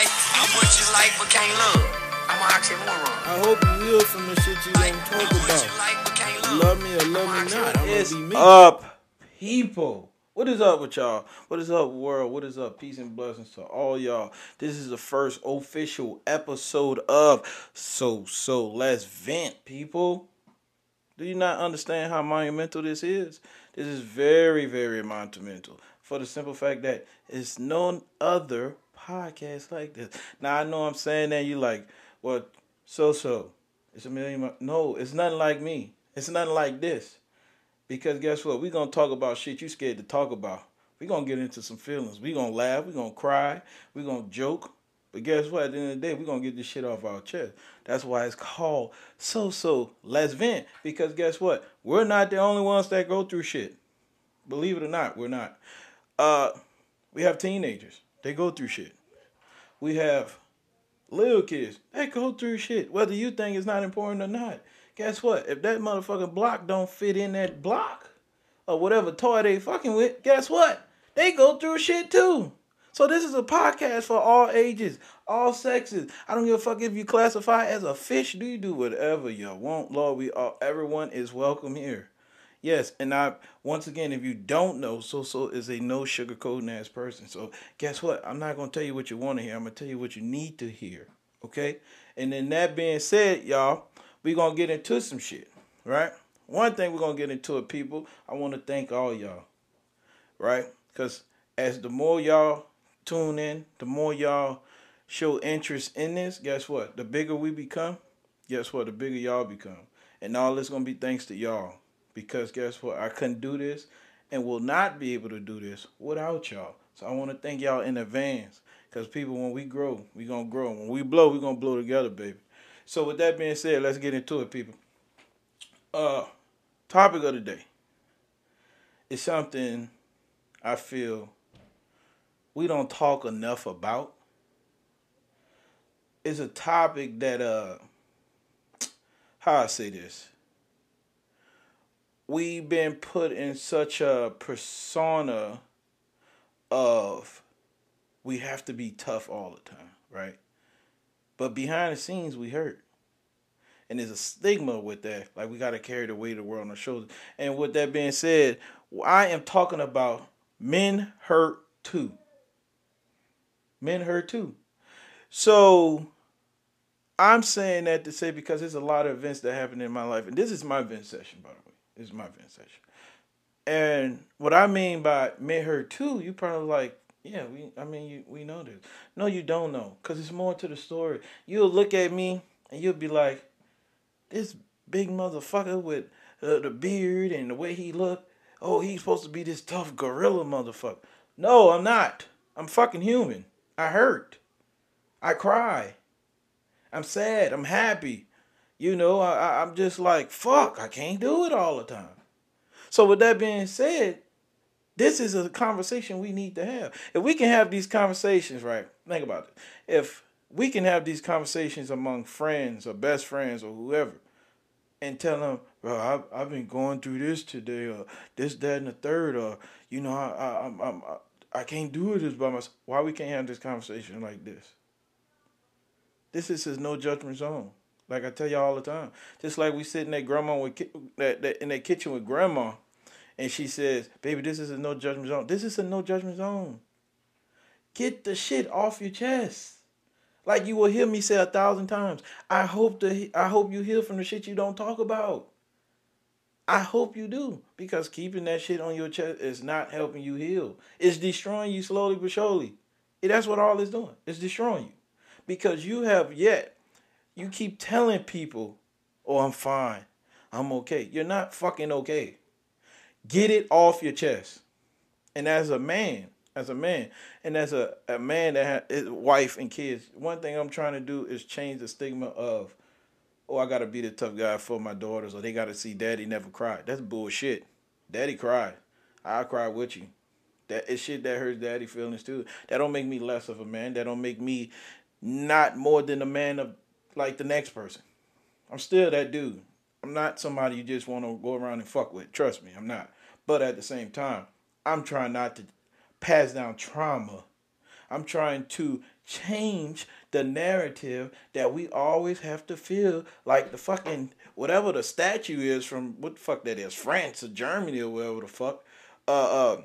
like, know what you like but can't love. I'm an oxymoron. I hope you heal from the shit you don't talk Know what you about. like but can't love. Love me or love me not. It's gonna up, people. What is up with y'all? What is up, world? What is up? Peace and blessings to all y'all. This is the first official episode of So So Let's Vent, people. Do you not understand how monumental this is? This is very, very monumental for the simple fact that it's none other podcast like this. Now I know I'm saying that you like, well, so so. It's a million. mi- No, it's nothing like me. It's nothing like this. Because guess what? We're gonna talk about shit you scared to talk about. We're gonna get into some feelings. We're gonna laugh, we're gonna cry, we're gonna joke. But guess what? At the end of the day, we're gonna get this shit off our chest. That's why it's called So So Let's Vent. Because guess what? We're not the only ones that go through shit. Believe it or not, we're not. Uh we have teenagers. They go through shit. We have little kids. They go through shit. Whether you think it's not important or not. Guess what? If that motherfucking block don't fit in that block or whatever toy they fucking with, guess what? They go through shit too. So this is a podcast for all ages, all sexes. I don't give a fuck if you classify as a fish. Do you do whatever you want, Lord? We all everyone is welcome here. Yes, and I once again, if you don't know, so so is a no sugarcoating ass person. So guess what? I'm not gonna tell you what you want to hear. I'm gonna tell you what you need to hear. Okay. And then that being said, y'all, we gonna get into some shit, right? One thing we're gonna get into it, people. I want to thank all y'all, right? Because as the more y'all tune in, the more y'all show interest in this. Guess what? The bigger we become, guess what? The bigger y'all become, and all this gonna be thanks to y'all. Because guess what? I couldn't do this and will not be able to do this without y'all. So I want to thank y'all in advance. Because people, when we grow, we going to grow. When we blow, we going to blow together, baby. So with that being said, let's get into it, people. Uh, topic of the day is something I feel we don't talk enough about. It's a topic that, uh, how I say this? We've been put in such a persona of we have to be tough all the time, right? But behind the scenes, we hurt. And there's a stigma with that. Like we got to carry the weight of the world on our shoulders. And with that being said, I am talking about men hurt too. Men hurt too. So I'm saying that to say because there's a lot of events that happen in my life. And this is my event session, by the way. Is my event session. And what I mean by men hurt too, you probably like, yeah, we I mean you we know this. No, you don't know. Cause it's more to the story. You'll look at me and you'll be like, this big motherfucker with uh, the beard and the way he looked. Oh, he's supposed to be this tough gorilla motherfucker. No, I'm not. I'm fucking human. I hurt. I cry. I'm sad. I'm happy. You know, I, I'm just like, fuck, I can't do it all the time. So, with that being said, this is a conversation we need to have. If we can have these conversations, right? Think about it. If we can have these conversations among friends or best friends or whoever, and tell them, bro, I've, I've been going through this today, or this, that, and the third, or you know, I, I, I'm, I'm, I, I can't do this by myself. Why we can't have this conversation like this? This is no judgment zone. Like I tell y'all the time. Just like we sitting at grandma with that, that in that kitchen with grandma, and she says, "Baby, this is a no judgment zone. This is a no judgment zone. Get the shit off your chest." Like you will hear me say a thousand times. I hope to. I hope you heal from the shit you don't talk about. I hope you do because keeping that shit on your chest is not helping you heal. It's destroying you slowly but surely. That's what all it's doing. It's destroying you because you have yet you keep telling people, "Oh, I'm fine. I'm okay." You're not fucking okay. Get it off your chest. And as a man, as a man, and as a, a man that has wife and kids, one thing I'm trying to do is change the stigma of, oh, I gotta be the tough guy for my daughters, or they gotta see daddy never cried. That's bullshit. Daddy cried. I cry with you. That is shit that hurts daddy feelings too. That don't make me less of a man. That don't make me not more than a man of like the next person. I'm still that dude. I'm not somebody you just want to go around and fuck with. Trust me, I'm not. But at the same time, I'm trying not to pass down trauma. I'm trying to change the narrative that we always have to feel like the fucking whatever the statue is from what the fuck that is, France or Germany or wherever the fuck. Uh uh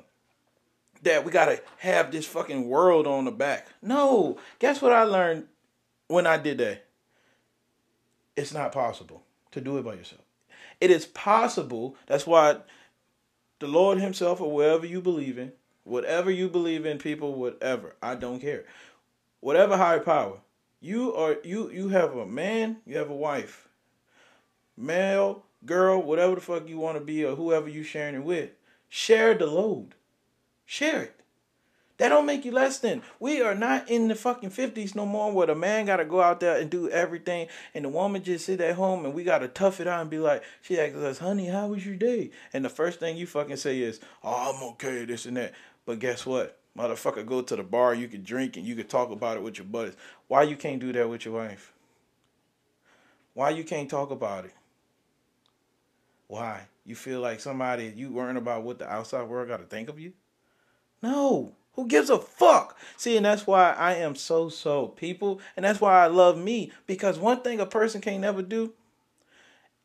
that we gotta have this fucking world on the back. No. Guess what I learned when I did that? It's not possible to do it by yourself. It is possible. That's why the Lord Himself, or wherever you believe in, whatever you believe in, people, whatever, I don't care. Whatever higher power, you are you you have a man, you have a wife, male, girl, whatever the fuck you want to be, or whoever you sharing it with. Share the load. Share it. That don't make you less than. We are not in the fucking 50s no more where the man got to go out there and do everything and the woman just sit at home and we got to tough it out and be like, she asks us, honey, how was your day? And the first thing you fucking say is, oh, I'm okay, this and that. But guess what? Motherfucker, go to the bar, you can drink and you can talk about it with your buddies. Why you can't do that with your wife? Why you can't talk about it? Why? You feel like somebody, you worrying about what the outside world got to think of you? No. Who gives a fuck? See, and that's why I am so so people, and that's why I love me because one thing a person can't never do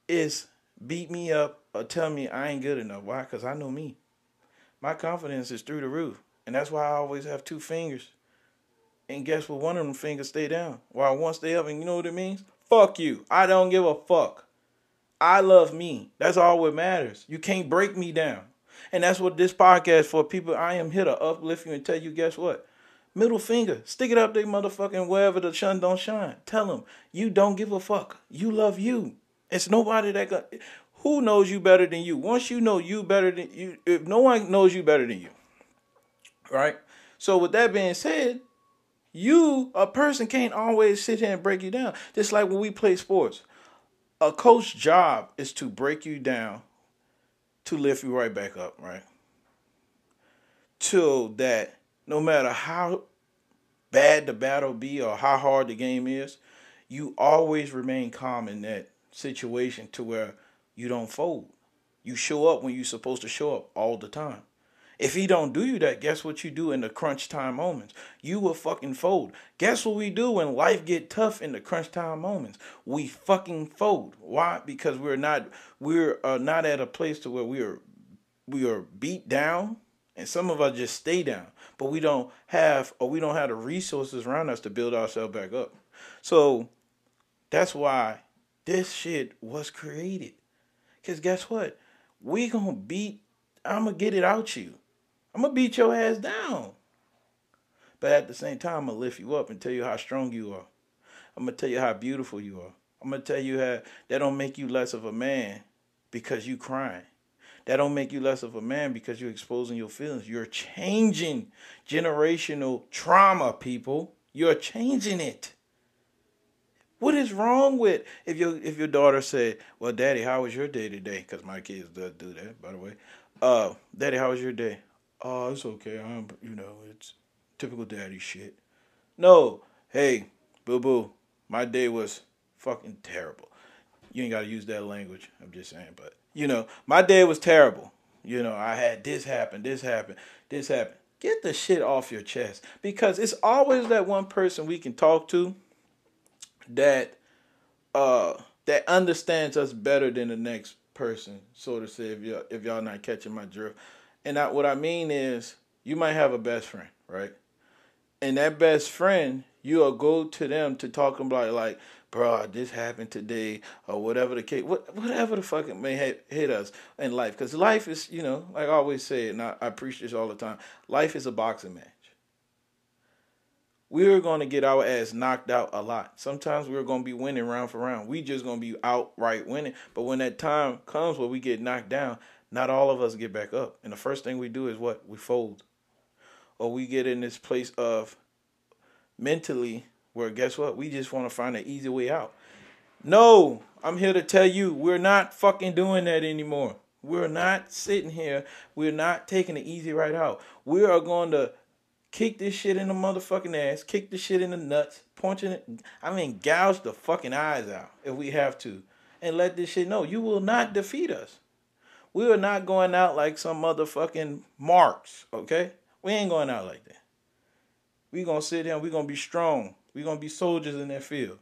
is beat me up or tell me I ain't good enough. Why? Because I know me. My confidence is through the roof, and that's why I always have two fingers. And guess what? One of them fingers stay down, while one stay up. And you know what it means? Fuck you. I don't give a fuck. I love me. That's all what matters. You can't break me down. And that's what this podcast for people. I am here to uplift you and tell you, guess what? Middle finger, stick it up there, motherfucking wherever the sun don't shine. Tell them you don't give a fuck. You love you. It's nobody that got. Who knows you better than you? Once you know you better than you, if no one knows you better than you, right? So with that being said, you a person can't always sit here and break you down. Just like when we play sports, a coach job is to break you down to lift you right back up, right? Till that no matter how bad the battle be or how hard the game is, you always remain calm in that situation to where you don't fold. You show up when you're supposed to show up all the time. If he don't do you that, guess what you do in the crunch time moments? You will fucking fold. Guess what we do when life get tough in the crunch time moments? We fucking fold. Why? Because we're not we're uh, not at a place to where we are we are beat down, and some of us just stay down. But we don't have or we don't have the resources around us to build ourselves back up. So that's why this shit was created. Cause guess what? We gonna beat. I'm gonna get it out you. I'm gonna beat your ass down. But at the same time, I'm gonna lift you up and tell you how strong you are. I'm gonna tell you how beautiful you are. I'm gonna tell you how that don't make you less of a man because you crying. That don't make you less of a man because you're exposing your feelings. You're changing generational trauma, people. You're changing it. What is wrong with if your if your daughter said, "Well, Daddy, how was your day today?" Because my kids do, do that, by the way. Uh, Daddy, how was your day? Oh, it's okay. I'm, you know, it's typical daddy shit. No, hey, boo boo, my day was fucking terrible. You ain't got to use that language. I'm just saying, but you know, my day was terrible. You know, I had this happen, this happen, this happen. Get the shit off your chest because it's always that one person we can talk to that uh that understands us better than the next person, so to say. If y'all if y'all not catching my drift, and I, what I mean is, you might have a best friend, right? And that best friend, you'll go to them to talk about like, bro, this happened today, or whatever the case, what, whatever the fuck it may hit, hit us in life. Because life is, you know, like I always say, and I, I preach this all the time, life is a boxing match. We're going to get our ass knocked out a lot. Sometimes we're going to be winning round for round. We just going to be outright winning. But when that time comes where we get knocked down, not all of us get back up. And the first thing we do is what? We fold. Or we get in this place of mentally where guess what? We just want to find an easy way out. No, I'm here to tell you we're not fucking doing that anymore. We're not sitting here. We're not taking the easy right out. We are going to kick this shit in the motherfucking ass, kick the shit in the nuts, punching it. I mean, gouge the fucking eyes out if we have to, and let this shit know you will not defeat us. We are not going out like some motherfucking marks, okay? We ain't going out like that. We gonna sit down. We gonna be strong. We gonna be soldiers in that field.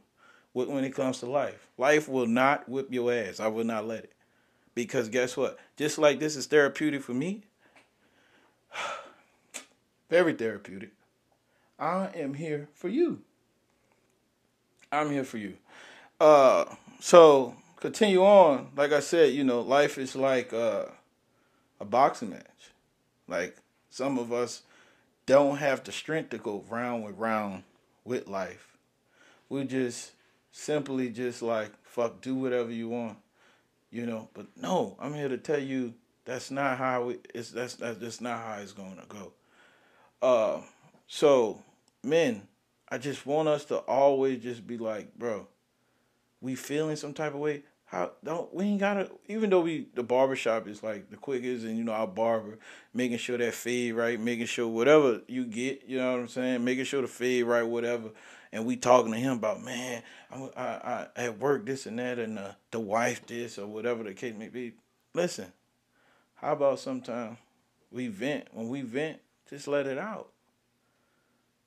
When it comes to life, life will not whip your ass. I will not let it. Because guess what? Just like this is therapeutic for me, very therapeutic. I am here for you. I'm here for you. Uh, so continue on. Like I said, you know, life is like uh, a boxing match. Like some of us don't have the strength to go round with round with life. We just simply just like fuck, do whatever you want, you know. But no, I'm here to tell you that's not how it, it's. That's that's not how it's going to go. Uh, so men, I just want us to always just be like, bro, we feeling some type of way. How don't we ain't gotta even though we the barbershop is like the quickest and you know our barber making sure that fade right, making sure whatever you get, you know what I'm saying, making sure the fade right, whatever. And we talking to him about man, I I, I at work this and that and the, the wife this or whatever the case may be. Listen, how about sometime we vent when we vent, just let it out.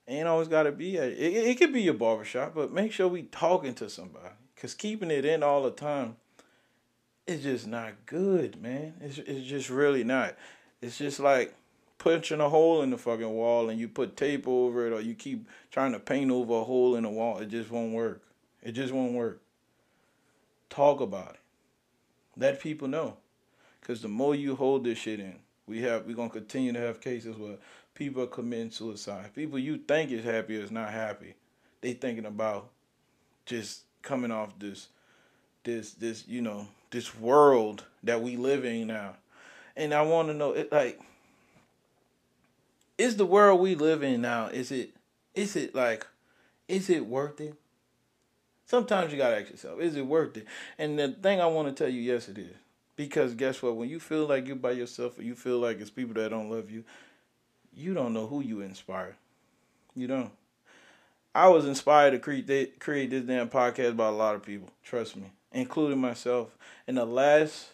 Ain't always got to be it. it. It could be your barbershop, but make sure we talking to somebody. Cause keeping it in all the time is just not good, man. It's it's just really not. It's just like punching a hole in the fucking wall and you put tape over it or you keep trying to paint over a hole in the wall. It just won't work. It just won't work. Talk about it. Let people know. Cause the more you hold this shit in, we have we're gonna continue to have cases where people are committing suicide. People you think is happy is not happy. They thinking about just coming off this this this you know this world that we live in now. And i want to know it like is the world we live in now is it is it like is it worth it? Sometimes you gotta ask yourself is it worth it? And the thing i want to tell you yes it is. Because guess what? When you feel like you're by yourself or you feel like it's people that don't love you you don't know who you inspire. You don't I was inspired to create create this damn podcast by a lot of people. Trust me, including myself. In the last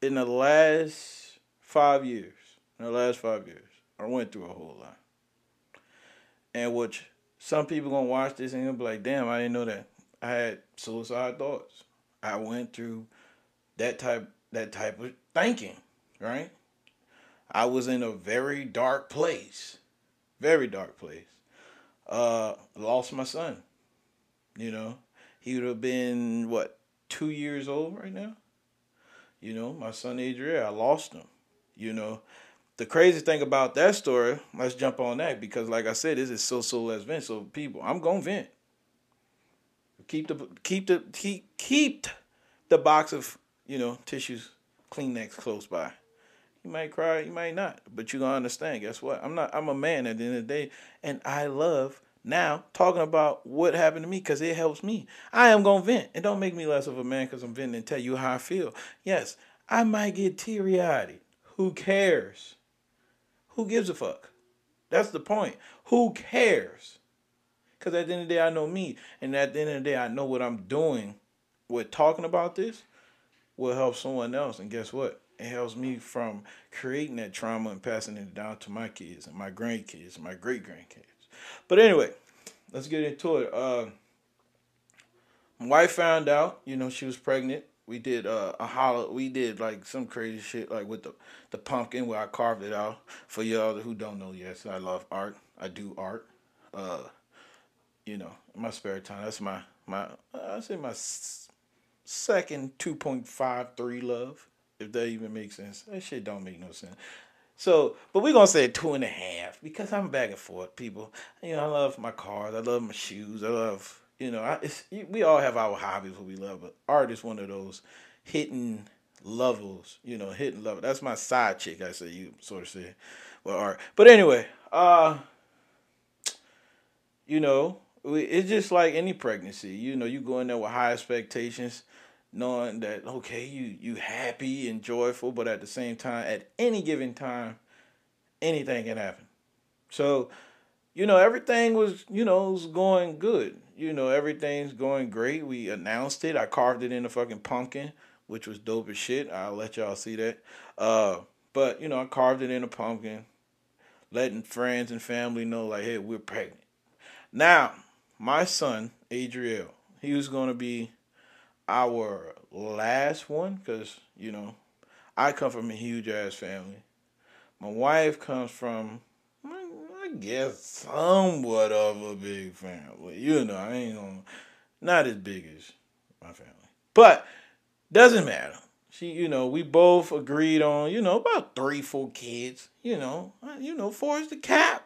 in the last five years, in the last five years, I went through a whole lot. And which some people gonna watch this and be like, "Damn, I didn't know that." I had suicide thoughts. I went through that type that type of thinking, right? I was in a very dark place, very dark place uh, lost my son. You know, he would have been what two years old right now. You know, my son Adriel, I lost him. You know, the crazy thing about that story, let's jump on that because, like I said, this is so so let's vent. So people, I'm gonna vent. Keep the keep the keep keep the box of you know tissues, Kleenex close by. You might cry, you might not, but you're gonna understand. Guess what? I'm not. I'm a man at the end of the day, and I love now talking about what happened to me because it helps me. I am gonna vent. It don't make me less of a man because I'm venting and tell you how I feel. Yes, I might get teary eyed. Who cares? Who gives a fuck? That's the point. Who cares? Because at the end of the day, I know me, and at the end of the day, I know what I'm doing with talking about this will help someone else. And guess what? It helps me from creating that trauma and passing it down to my kids and my grandkids and my great grandkids. But anyway, let's get into it. Uh, my wife found out, you know, she was pregnant. We did uh, a hollow. We did like some crazy shit, like with the the pumpkin where I carved it out. For y'all who don't know, yes, I love art. I do art. Uh, you know, my spare time. That's my my. I say my second two point five three love if that even makes sense. That shit don't make no sense. So, but we're gonna say two and a half because I'm back and forth, people. You know, I love my cars, I love my shoes, I love, you know, I, we all have our hobbies what we love, but art is one of those hidden levels, you know, hidden level. That's my side chick, I say you sort of say, well, art. But anyway, uh, you know, it's just like any pregnancy. You know, you go in there with high expectations knowing that okay you you happy and joyful but at the same time at any given time anything can happen. So you know everything was you know was going good. You know everything's going great. We announced it. I carved it in a fucking pumpkin which was dope as shit. I'll let y'all see that. Uh but you know i carved it in a pumpkin letting friends and family know like hey we're pregnant. Now, my son, Adriel, he was to be our last one because, you know, I come from a huge ass family. My wife comes from, I guess, somewhat of a big family. You know, I ain't gonna, not as big as my family. But, doesn't matter. She, you know, we both agreed on, you know, about three, four kids. You know, you know, four is the cap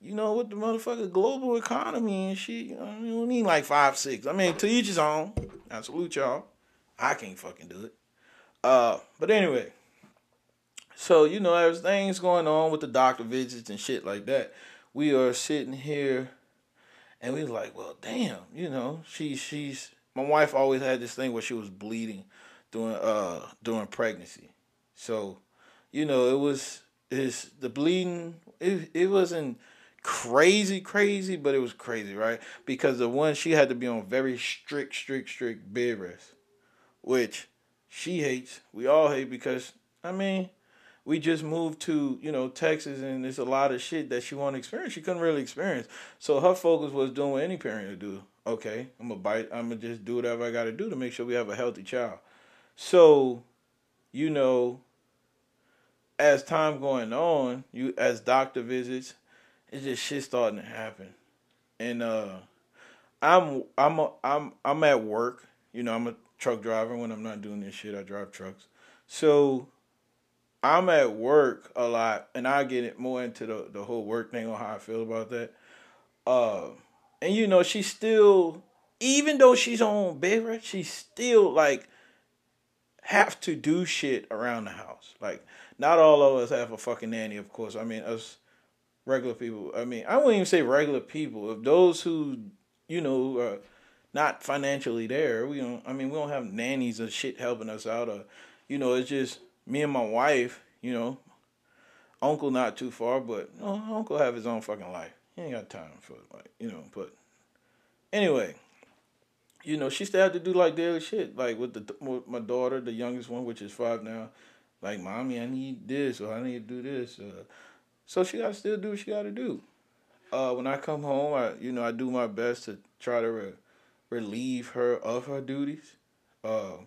you know, with the motherfucking global economy and shit, you know, you don't need like five, six. I mean, to each his own. I salute y'all. I can't fucking do it. Uh, but anyway, so you know, there's things going on with the doctor visits and shit like that. We are sitting here, and we was like, well, damn, you know, she she's my wife always had this thing where she was bleeding during uh during pregnancy, so you know, it was is the bleeding. It it wasn't crazy, crazy, but it was crazy, right? Because the one she had to be on very strict, strict, strict bed rest, which she hates. We all hate because I mean, we just moved to you know Texas, and there's a lot of shit that she want to experience. She couldn't really experience, so her focus was doing what any parent would do. Okay, I'm gonna bite. I'm gonna just do whatever I got to do to make sure we have a healthy child. So, you know, as time going on, you as doctor visits it's just shit starting to happen, and uh, I'm I'm a, I'm I'm at work. You know, I'm a truck driver. When I'm not doing this shit, I drive trucks. So I'm at work a lot, and I get it more into the the whole work thing on how I feel about that. Uh, and you know, she's still, even though she's on bed rest, she's still like have to do shit around the house. Like, not all of us have a fucking nanny, of course. I mean, us regular people. I mean, I wouldn't even say regular people. If those who, you know, are not financially there, we don't. I mean, we don't have nannies or shit helping us out. Or, you know, it's just me and my wife. You know, uncle not too far, but you know, uncle have his own fucking life. He ain't got time for like you know. But anyway, you know, she still had to do like daily shit, like with the with my daughter, the youngest one, which is five now. Like, mommy, I need this or I need to do this. Uh, so she got to still do what she got to do. Uh, when I come home, I you know I do my best to try to re- relieve her of her duties, uh,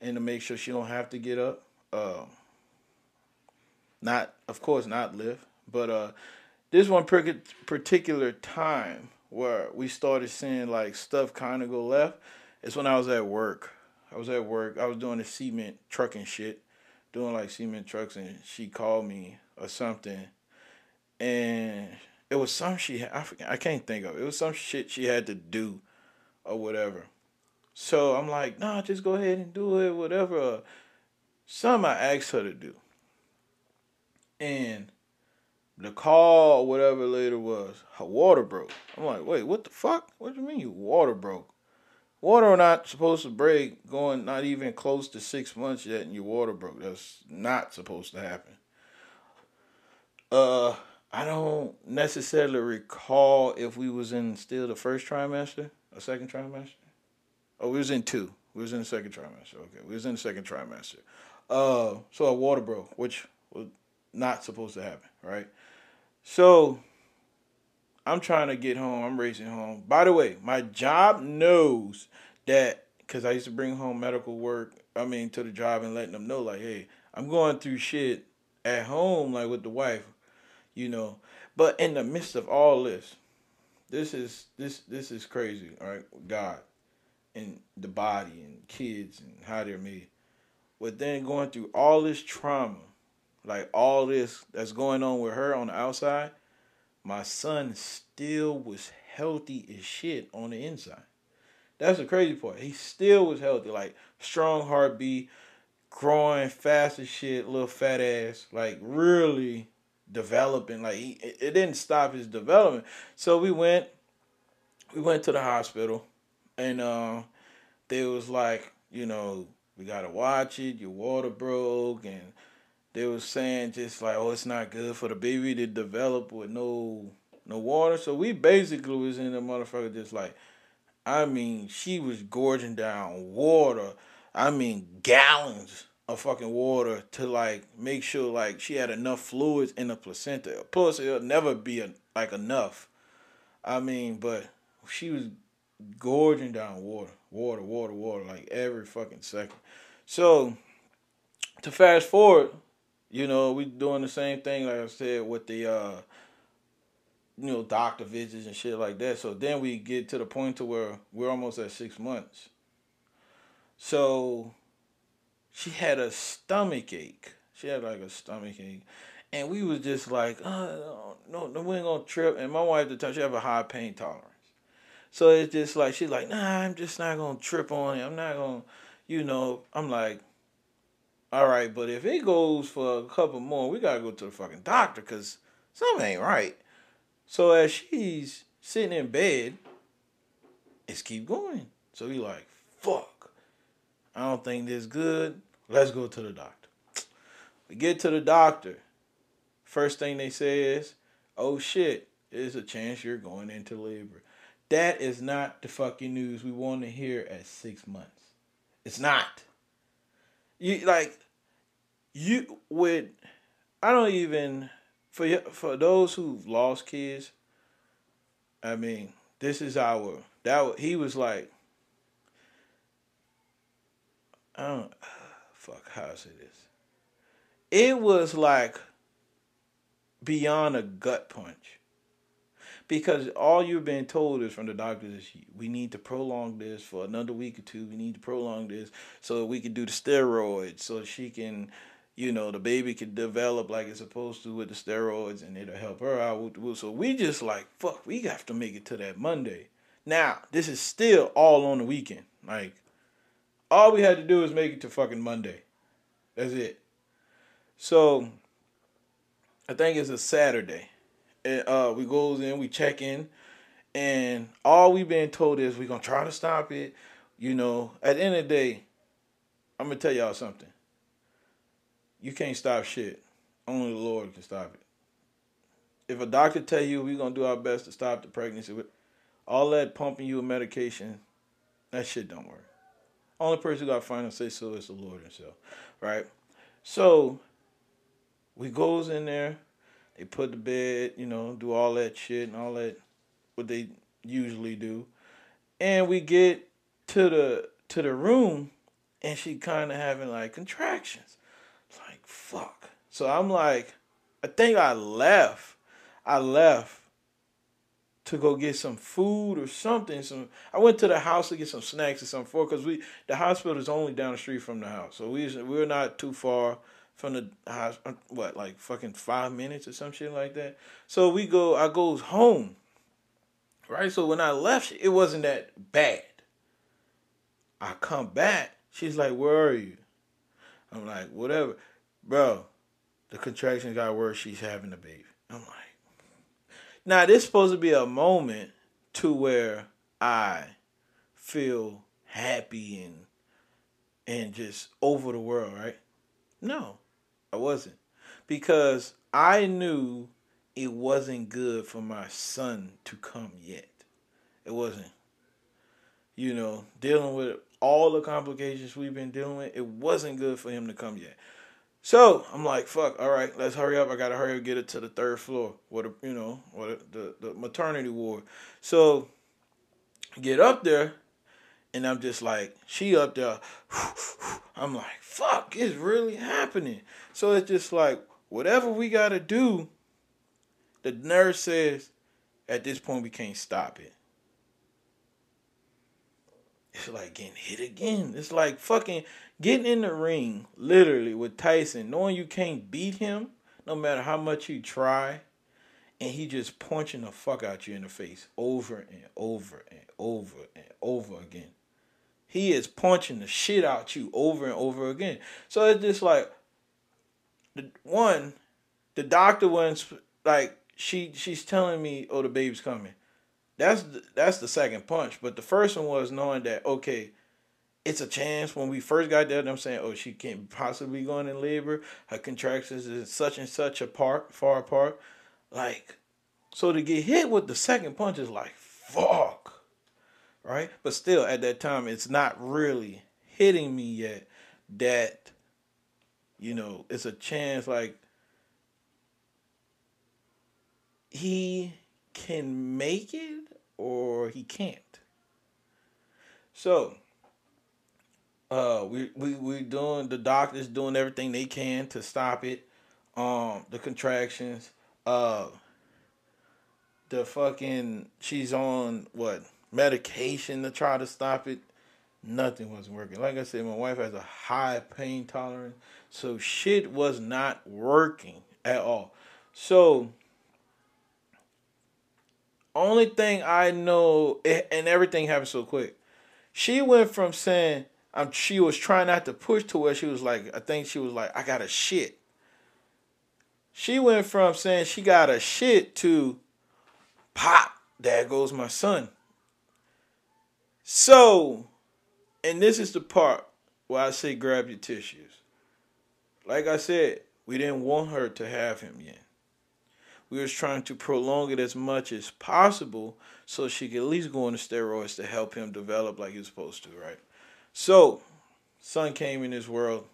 and to make sure she don't have to get up. Uh, not of course not lift, but uh, this one particular time where we started seeing like stuff kind of go left is when I was at work. I was at work. I was doing the cement trucking shit, doing like cement trucks, and she called me or something, and it was some she I forget, I can't think of it. Was some shit she had to do, or whatever. So I'm like, nah, just go ahead and do it, whatever. Some I asked her to do, and the call, whatever later was, her water broke. I'm like, wait, what the fuck? What do you mean your water broke? Water not supposed to break going not even close to six months yet and your water broke. That's not supposed to happen. Uh, I don't necessarily recall if we was in still the first trimester or second trimester. Oh, we was in two. We was in the second trimester. Okay, we was in the second trimester. Uh, so a water broke, which was not supposed to happen, right? So I'm trying to get home. I'm racing home. By the way, my job knows that because I used to bring home medical work. I mean, to the job and letting them know, like, hey, I'm going through shit at home, like with the wife you know. But in the midst of all this, this is this this is crazy, all right? God and the body and kids and how they're made. But then going through all this trauma, like all this that's going on with her on the outside, my son still was healthy as shit on the inside. That's the crazy part. He still was healthy, like strong heartbeat, growing fast as shit, little fat ass, like really developing. Like he, it didn't stop his development. So we went, we went to the hospital, and uh, they was like, you know, we gotta watch it. Your water broke, and they was saying just like, oh, it's not good for the baby to develop with no no water. So we basically was in the motherfucker just like, I mean, she was gorging down water. I mean, gallons of fucking water to like make sure like she had enough fluids in the placenta. Plus, it'll never be a, like enough. I mean, but she was gorging down water, water, water, water, like every fucking second. So to fast forward, you know, we doing the same thing, like I said, with the uh you know, doctor visits and shit like that. So then we get to the point to where we're almost at six months. So she had a stomach ache. She had like a stomach ache. And we was just like, oh, no, no, we ain't gonna trip. And my wife at the time, she have a high pain tolerance. So it's just like, she's like, nah, I'm just not gonna trip on it. I'm not gonna, you know, I'm like, all right, but if it goes for a couple more, we gotta go to the fucking doctor because something ain't right. So as she's sitting in bed, it's keep going. So he like, fuck. I don't think this good. Let's go to the doctor. We get to the doctor. First thing they say is, oh shit, there's a chance you're going into labor. That is not the fucking news we want to hear at six months. It's not. You like you would I don't even for for those who've lost kids, I mean, this is our that he was like, I don't fuck how I say this. It was like beyond a gut punch. Because all you've been told is from the doctors is we need to prolong this for another week or two. We need to prolong this so we can do the steroids so she can you know, the baby can develop like it's supposed to with the steroids and it'll help her out. So we just like, fuck, we have to make it to that Monday. Now, this is still all on the weekend. Like, all we had to do is make it to fucking Monday. That's it. So, I think it's a Saturday. And, uh, we goes in, we check in, and all we've been told is we're gonna try to stop it. You know, at the end of the day, I'm gonna tell y'all something you can't stop shit. Only the Lord can stop it. If a doctor tell you we're gonna do our best to stop the pregnancy, with all that pumping you with medication, that shit don't work. Only person who got final say so is the Lord Himself, right? So we goes in there, they put the bed, you know, do all that shit and all that what they usually do, and we get to the to the room, and she kind of having like contractions Like, fuck. So I'm like, I think I left. I left to go get some food or something. Some I went to the house to get some snacks or something for because we the hospital is only down the street from the house, so we we're not too far from the house. Uh, what like fucking five minutes or some shit like that. So we go. I goes home. Right. So when I left, it wasn't that bad. I come back. She's like, "Where are you?" I'm like, "Whatever." bro, the contractions got worse. She's having a baby. I'm like, now this supposed to be a moment to where I feel happy and and just over the world, right? No, I wasn't because I knew it wasn't good for my son to come yet. It wasn't. You know, dealing with all the complications we've been dealing with, it wasn't good for him to come yet. So I'm like, fuck, all right, let's hurry up. I gotta hurry up, get it to the third floor, what the you know, the, the, the maternity ward. So get up there, and I'm just like, she up there. I'm like, fuck, it's really happening. So it's just like, whatever we gotta do, the nurse says, at this point we can't stop it. It's like getting hit again. It's like fucking getting in the ring, literally, with Tyson, knowing you can't beat him, no matter how much you try, and he just punching the fuck out you in the face over and over and over and over again. He is punching the shit out you over and over again. So it's just like the one, the doctor was like she she's telling me, oh the baby's coming. That's the, that's the second punch, but the first one was knowing that okay, it's a chance when we first got there. I'm saying, oh, she can't possibly going in labor. Her contractions is such and such apart, far apart. Like, so to get hit with the second punch is like, fuck, right? But still, at that time, it's not really hitting me yet. That, you know, it's a chance. Like, he can make it or he can't. So, uh, we we we doing the doctors doing everything they can to stop it. Um, the contractions. Uh, the fucking she's on what medication to try to stop it. Nothing was working. Like I said, my wife has a high pain tolerance, so shit was not working at all. So only thing I know, and everything happened so quick. She went from saying um, she was trying not to push to where she was like, I think she was like, I got a shit. She went from saying she got a shit to pop, there goes my son. So, and this is the part where I say grab your tissues. Like I said, we didn't want her to have him yet. We was trying to prolong it as much as possible so she could at least go on the steroids to help him develop like he's supposed to, right? So, son came in this world.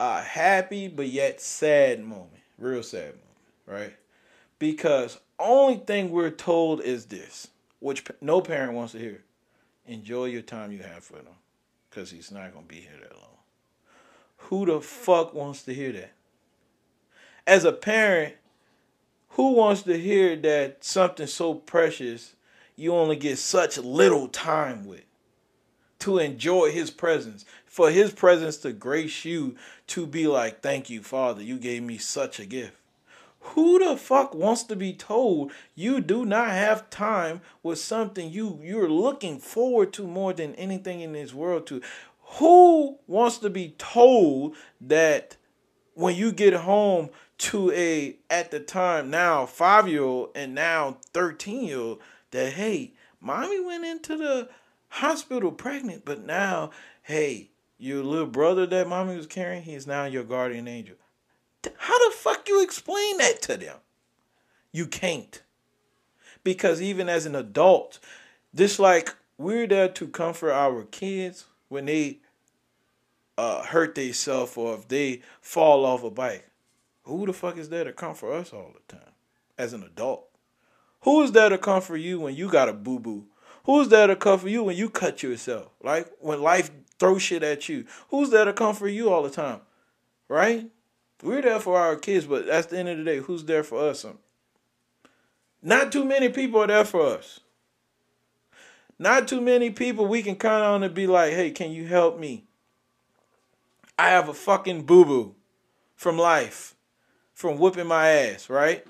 A happy but yet sad moment, real sad moment, right? Because only thing we're told is this, which no parent wants to hear: enjoy your time you have for them, because he's not gonna be here that long. Who the fuck wants to hear that? As a parent, who wants to hear that something so precious you only get such little time with? To enjoy his presence, for his presence to grace you to be like, Thank you, Father, you gave me such a gift. Who the fuck wants to be told you do not have time with something you you're looking forward to more than anything in this world to? Who wants to be told that when you get home to a at the time now five year old and now 13 year old that hey mommy went into the hospital pregnant but now hey your little brother that mommy was carrying he's now your guardian angel. How the fuck you explain that to them? You can't. Because even as an adult just like we're there to comfort our kids when they uh, hurt themselves or if they fall off a bike who the fuck is there to comfort us all the time as an adult? Who is there to comfort you when you got a boo boo? Who's there to comfort you when you cut yourself? Like when life throws shit at you. Who's there to comfort you all the time? Right? We're there for our kids, but at the end of the day, who's there for us? Not too many people are there for us. Not too many people we can count on to be like, hey, can you help me? I have a fucking boo boo from life from whipping my ass, right?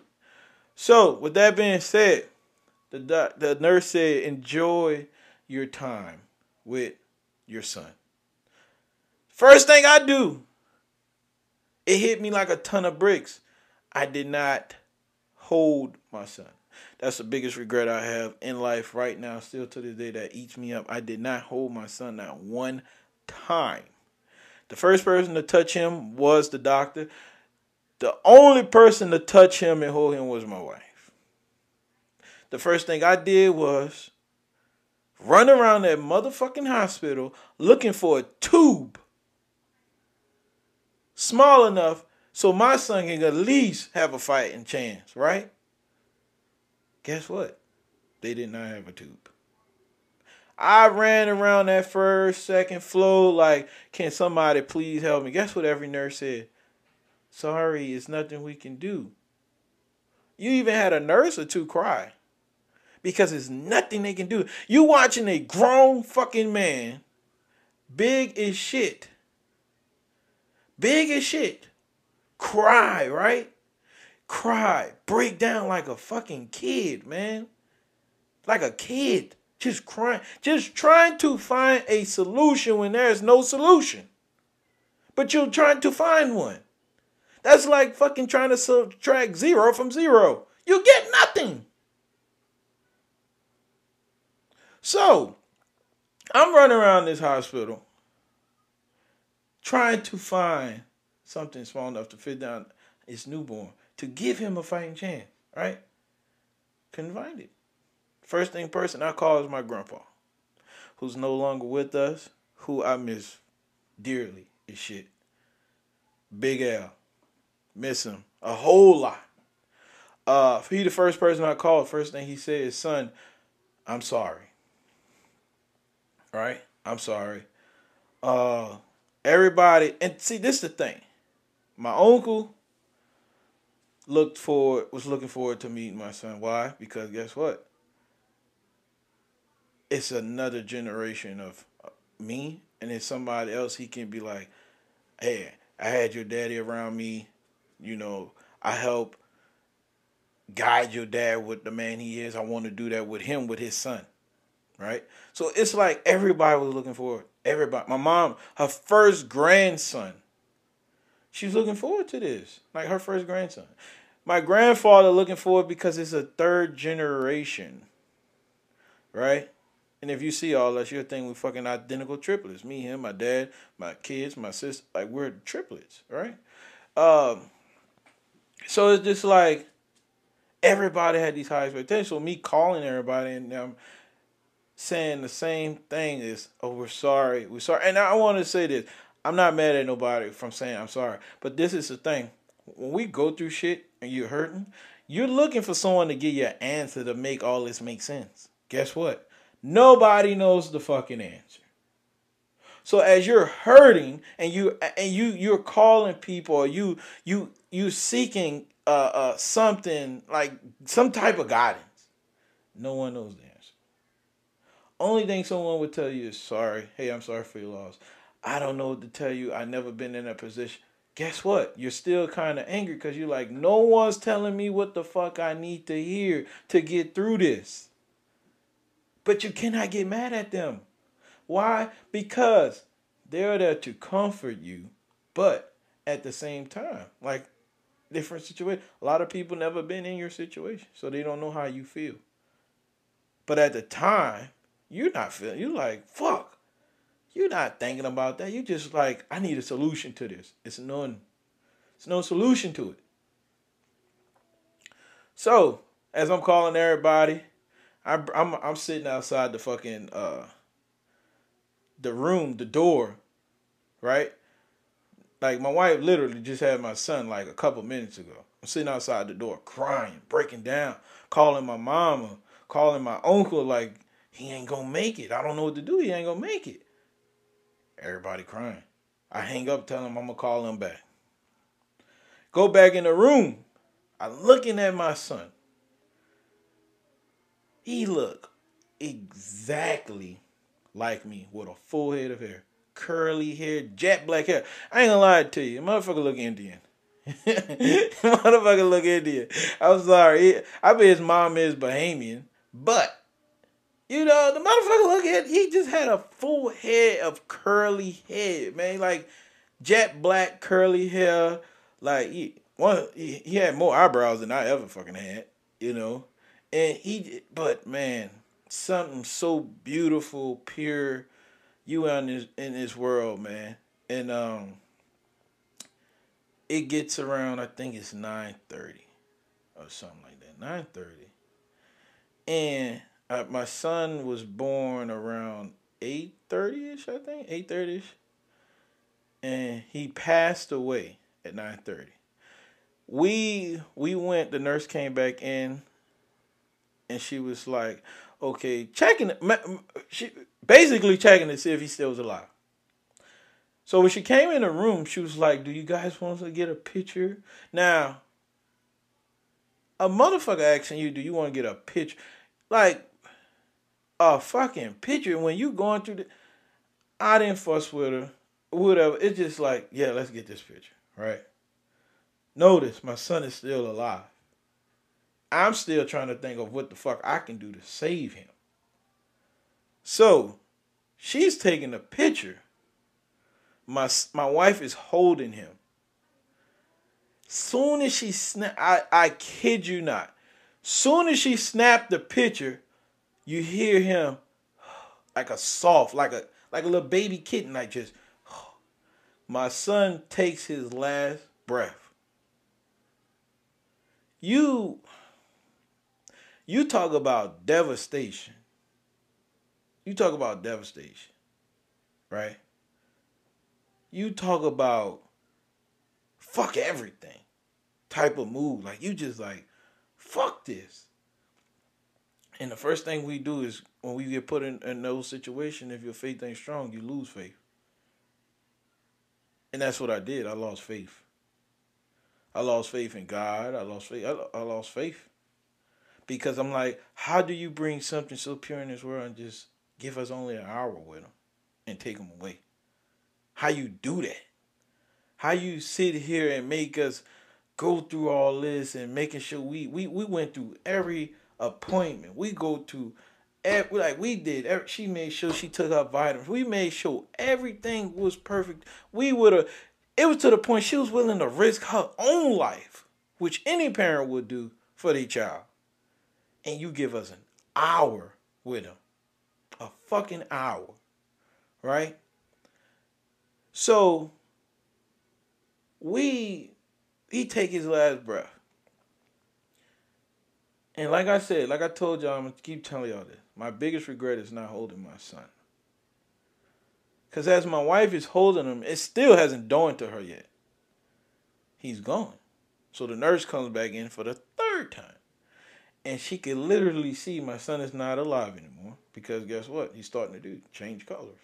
So, with that being said, the the nurse said, enjoy your time with your son. First thing I do, it hit me like a ton of bricks. I did not hold my son. That's the biggest regret I have in life right now, still to this day, that eats me up. I did not hold my son not one time. The first person to touch him was the doctor. The only person to touch him and hold him was my wife. The first thing I did was run around that motherfucking hospital looking for a tube small enough so my son can at least have a fighting chance, right? Guess what? They did not have a tube. I ran around that first, second floor like, can somebody please help me? Guess what every nurse said? Sorry, it's nothing we can do. You even had a nurse or two cry because it's nothing they can do. You watching a grown fucking man, big as shit, big as shit, cry, right? Cry, break down like a fucking kid, man. Like a kid, just crying, just trying to find a solution when there's no solution. But you're trying to find one. That's like fucking trying to subtract zero from zero. You get nothing. So, I'm running around this hospital trying to find something small enough to fit down his newborn to give him a fighting chance, right? Couldn't find it. First thing person I call is my grandpa, who's no longer with us, who I miss dearly as shit. Big Al. Miss him a whole lot. Uh, he the first person I called. First thing he said is, "Son, I'm sorry." Right? I'm sorry. Uh, everybody, and see, this is the thing. My uncle looked forward was looking forward to meeting my son. Why? Because guess what? It's another generation of uh, me, and it's somebody else. He can be like, "Hey, I had your daddy around me. You know, I help guide your dad with the man he is. I want to do that with him, with his son." Right? So it's like everybody was looking forward. Everybody. My mom, her first grandson She's looking forward to this, like her first grandson. My grandfather looking forward because it's a third generation, right? And if you see all that, you'll think we're fucking identical triplets. Me, him, my dad, my kids, my sister, like we're triplets, right? Um, so it's just like everybody had these high expectations. So me calling everybody and um, saying the same thing is, "Oh, we're sorry, we're sorry." And I want to say this: I'm not mad at nobody from saying I'm sorry, but this is the thing. When we go through shit and you're hurting, you're looking for someone to give you an answer to make all this make sense. Guess what? Nobody knows the fucking answer. So as you're hurting and you and you you're calling people or you you you seeking uh, uh something like some type of guidance, no one knows the answer. Only thing someone would tell you is sorry. Hey, I'm sorry for your loss. I don't know what to tell you. I've never been in that position. Guess what? You're still kind of angry because you're like, no one's telling me what the fuck I need to hear to get through this. But you cannot get mad at them. Why? Because they're there to comfort you, but at the same time, like different situation. A lot of people never been in your situation, so they don't know how you feel. But at the time, you're not feeling. You're like, fuck. You're not thinking about that. You're just like, I need a solution to this. It's none. It's no solution to it. So, as I'm calling everybody, I, I'm I'm sitting outside the fucking uh the room, the door, right? Like my wife literally just had my son like a couple minutes ago. I'm sitting outside the door crying, breaking down, calling my mama, calling my uncle like he ain't gonna make it. I don't know what to do. He ain't gonna make it. Everybody crying. I hang up, tell him I'm gonna call him back. Go back in the room. I'm looking at my son. He look exactly like me with a full head of hair, curly hair, jet black hair. I ain't gonna lie to you, motherfucker look Indian. motherfucker look Indian. I'm sorry. I bet his mom is Bahamian, but you know, the motherfucker look at he just had a full head of curly hair, man. Like jet black curly hair. Like he one he, he had more eyebrows than I ever fucking had, you know. And he but man, something so beautiful, pure, you in this in this world, man. And um it gets around I think it's nine thirty or something like that. Nine thirty. And my son was born around eight thirty ish, I think eight thirty ish, and he passed away at nine thirty. We we went. The nurse came back in, and she was like, "Okay, checking." She basically checking to see if he still was alive. So when she came in the room, she was like, "Do you guys want to get a picture?" Now, a motherfucker asking you, "Do you want to get a picture?" Like a fucking picture when you going through the I didn't fuss with her, whatever. It's just like, yeah, let's get this picture, right? Notice my son is still alive. I'm still trying to think of what the fuck I can do to save him. So, she's taking a picture. My my wife is holding him. Soon as she snap, I I kid you not. Soon as she snapped the picture, you hear him like a soft, like a like a little baby kitten, like just. My son takes his last breath. You you talk about devastation. You talk about devastation, right? You talk about fuck everything type of mood. Like you just like fuck this. And the first thing we do is when we get put in, in those situations, if your faith ain't strong, you lose faith. And that's what I did. I lost faith. I lost faith in God. I lost faith. I, I lost faith because I'm like, how do you bring something so pure in this world and just give us only an hour with them and take them away? How you do that? How you sit here and make us go through all this and making sure we we we went through every appointment. We go to every, like we did. Every, she made sure she took her vitamins. We made sure everything was perfect. We would have. It was to the point she was willing to risk her own life, which any parent would do for their child. And you give us an hour with them, a fucking hour, right? So we he take his last breath. And like I said, like I told y'all, I'm gonna keep telling y'all this. My biggest regret is not holding my son. Cause as my wife is holding him, it still hasn't dawned to her yet. He's gone. So the nurse comes back in for the third time. And she could literally see my son is not alive anymore. Because guess what? He's starting to do change colors.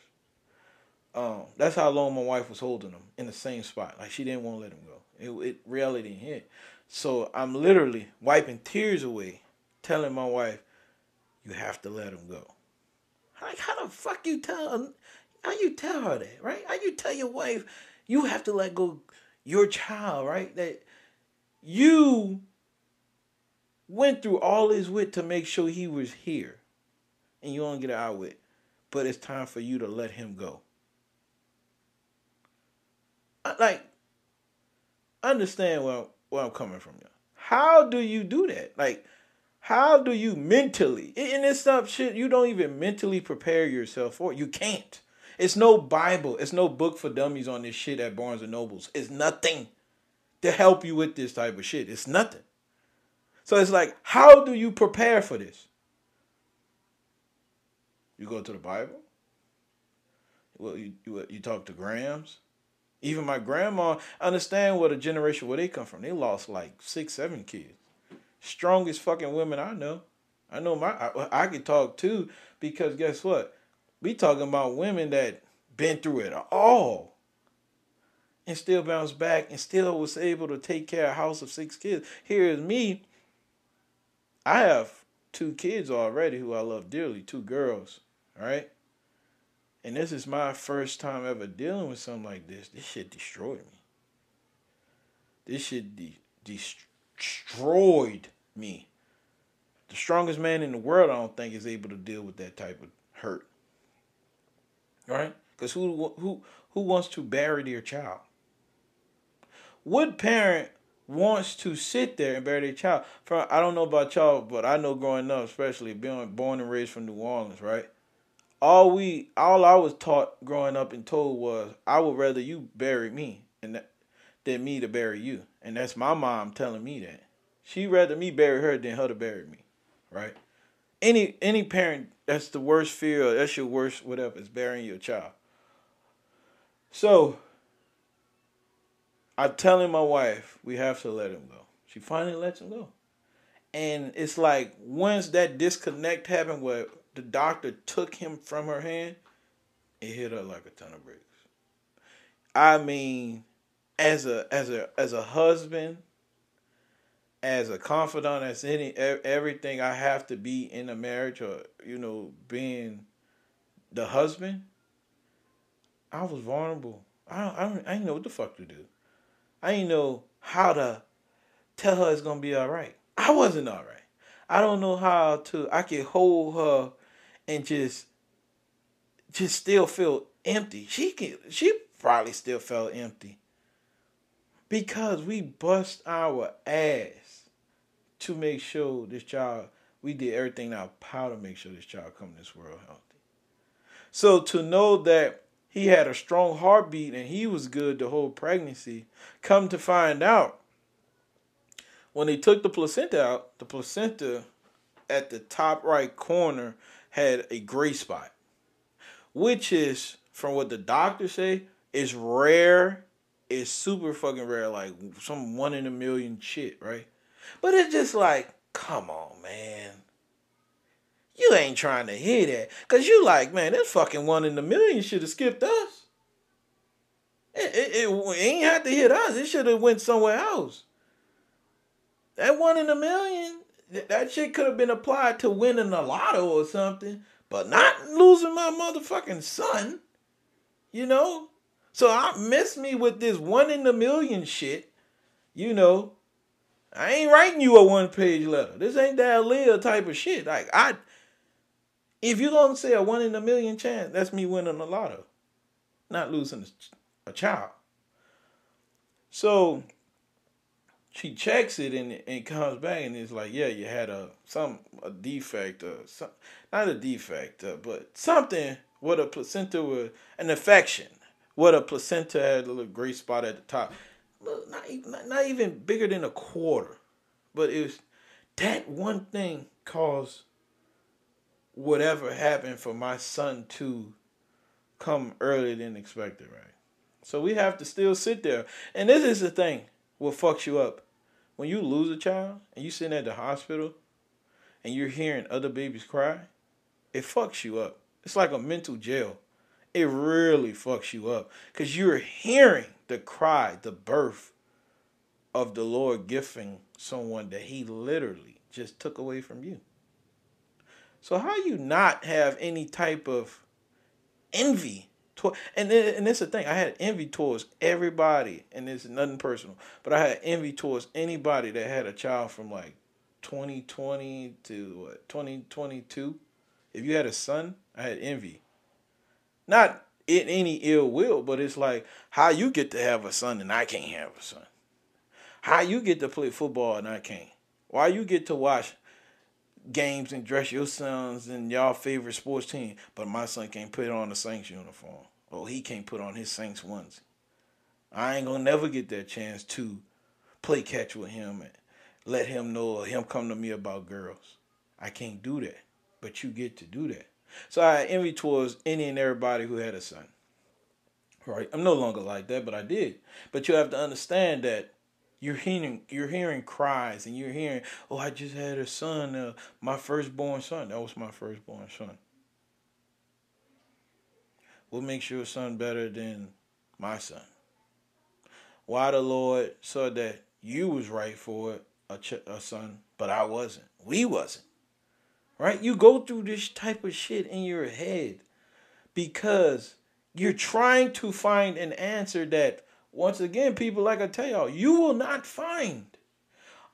Um, that's how long my wife was holding him in the same spot. Like she didn't want to let him go. It, it reality hit. So I'm literally wiping tears away, telling my wife, "You have to let him go." Like how the fuck you tell? How you tell her that, right? How you tell your wife you have to let go your child, right? That you went through all his wit to make sure he was here, and you don't get out with, but it's time for you to let him go. Like, understand where where I'm coming from, you. How do you do that? Like, how do you mentally? And it's stuff shit you don't even mentally prepare yourself for. You can't. It's no Bible. It's no book for dummies on this shit at Barnes and Nobles. It's nothing to help you with this type of shit. It's nothing. So it's like, how do you prepare for this? You go to the Bible. Well, you you, you talk to Grams. Even my grandma, understand what a generation where they come from. They lost like six, seven kids. Strongest fucking women I know. I know my I, I could talk too because guess what? We talking about women that been through it all and still bounced back and still was able to take care of a house of six kids. Here is me. I have two kids already who I love dearly, two girls, right? And this is my first time ever dealing with something like this. This shit destroyed me. This shit de- destroyed me. The strongest man in the world, I don't think, is able to deal with that type of hurt. Right? Because who who who wants to bury their child? What parent wants to sit there and bury their child? For I don't know about y'all, but I know growing up, especially being born and raised from New Orleans, right? all we all I was taught growing up and told was I would rather you bury me and that, than me to bury you. And that's my mom telling me that. She rather me bury her than her to bury me. Right? Any any parent that's the worst fear or that's your worst whatever is burying your child. So I'm telling my wife we have to let him go. She finally lets him go. And it's like once that disconnect happened where the doctor took him from her hand, it hit her like a ton of bricks. I mean, as a as a as a husband, as a confidant, as any everything I have to be in a marriage or you know being the husband, I was vulnerable. I don't, I don't I didn't know what the fuck to do. I didn't know how to tell her it's gonna be all right. I wasn't all right. I don't know how to. I could hold her and just just still feel empty. She can she probably still felt empty. Because we bust our ass to make sure this child we did everything in our power to make sure this child come to this world healthy. So to know that he had a strong heartbeat and he was good the whole pregnancy, come to find out when they took the placenta out, the placenta at the top right corner had a gray spot, which is from what the doctors say is rare. It's super fucking rare, like some one in a million shit, right? But it's just like, come on, man. You ain't trying to hear that. Cause you like, man, this fucking one in a million should have skipped us. It, it, it, it ain't had to hit us. It should have went somewhere else. That one in a million, that shit could have been applied to winning a lotto or something, but not losing my motherfucking son. You know? So I miss me with this one in a million shit. You know, I ain't writing you a one page letter. This ain't that Leah type of shit. Like I if you're gonna say a one in a million chance, that's me winning a lotto, not losing a, child. So she checks it and and comes back and it's like, yeah, you had a some a defect or some not a defect, uh, but something with a placenta with an infection. What a placenta had a little gray spot at the top. Not, not, not even bigger than a quarter. But it was that one thing caused whatever happened for my son to come earlier than expected, right? So we have to still sit there. And this is the thing what fucks you up. When you lose a child and you sitting at the hospital and you're hearing other babies cry, it fucks you up. It's like a mental jail. It really fucks you up because you're hearing the cry, the birth of the Lord gifting someone that He literally just took away from you. So how you not have any type of envy? To, and and that's the thing. I had envy towards everybody, and it's nothing personal. But I had envy towards anybody that had a child from like 2020 to what 2022. If you had a son, I had envy. Not in any ill will, but it's like how you get to have a son and I can't have a son. How you get to play football and I can't. Why you get to watch games and dress your sons in y'all favorite sports team, but my son can't put on the Saints uniform. Or he can't put on his Saints ones. I ain't gonna never get that chance to play catch with him and let him know or him come to me about girls. I can't do that. But you get to do that. So I envy towards any and everybody who had a son. Right? I'm no longer like that, but I did. But you have to understand that you're hearing you're hearing cries and you're hearing, oh, I just had a son, uh, my firstborn son. That was my firstborn son. What makes your son better than my son? Why the Lord saw that you was right for a, ch- a son, but I wasn't. We wasn't. Right? You go through this type of shit in your head because you're trying to find an answer that once again, people, like I tell y'all, you will not find.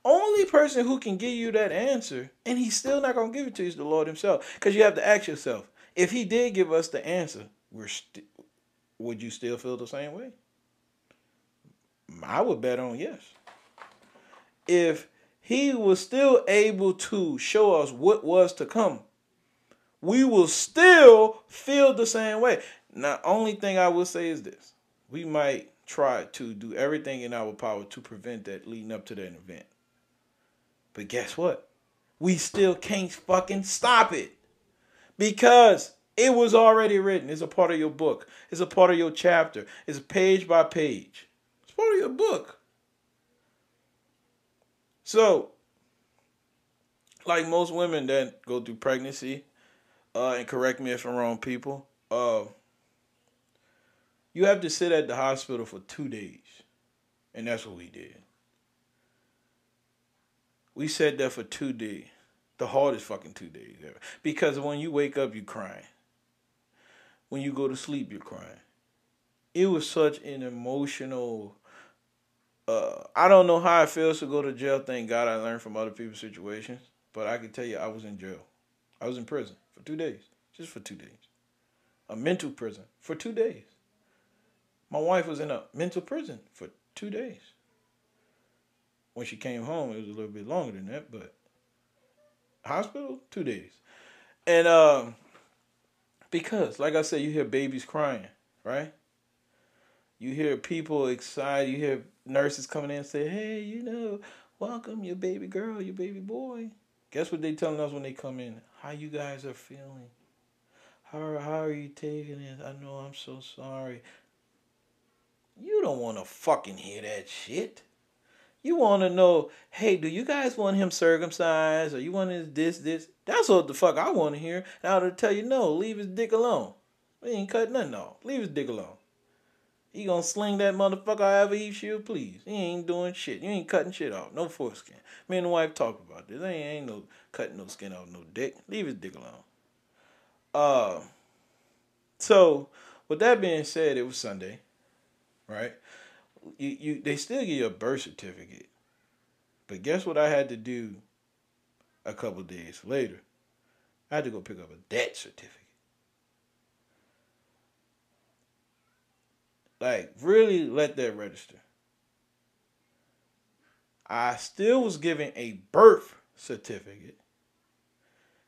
Only person who can give you that answer, and he's still not gonna give it to you, is the Lord Himself. Because you have to ask yourself, if He did give us the answer, we're st- would you still feel the same way? I would bet on yes. If He was still able to show us what was to come, we will still feel the same way. Now, only thing I will say is this: we might try to do everything in our power to prevent that leading up to that event. But guess what? We still can't fucking stop it. Because it was already written. It's a part of your book. It's a part of your chapter. It's page by page. It's part of your book. So, like most women that go through pregnancy, uh, and correct me if I'm wrong, people, uh, you have to sit at the hospital for two days. And that's what we did. We sat there for two days. The hardest fucking two days ever. Because when you wake up, you're crying. When you go to sleep, you're crying. It was such an emotional. Uh, I don't know how it feels to go to jail. Thank God I learned from other people's situations. But I can tell you, I was in jail. I was in prison for two days. Just for two days. A mental prison for two days. My wife was in a mental prison for two days. When she came home, it was a little bit longer than that, but hospital, two days. And um, because, like I said, you hear babies crying, right? You hear people excited. You hear nurses coming in and say, "Hey, you know, welcome your baby girl, your baby boy." Guess what they telling us when they come in? How you guys are feeling? How how are you taking it? I know I'm so sorry. You don't want to fucking hear that shit. You want to know, hey, do you guys want him circumcised or you want his this this? That's what the fuck I want to hear. And I would tell you, no, leave his dick alone. We ain't cut nothing off. Leave his dick alone. He gonna sling that motherfucker however he should please. He ain't doing shit. You ain't cutting shit off. No foreskin. Me and the wife talked about this. Ain't ain't no cutting no skin off no dick. Leave his dick alone. Uh so with that being said, it was Sunday, right? You you they still give you a birth certificate. But guess what I had to do a couple days later? I had to go pick up a death certificate. Like, really let that register. I still was given a birth certificate.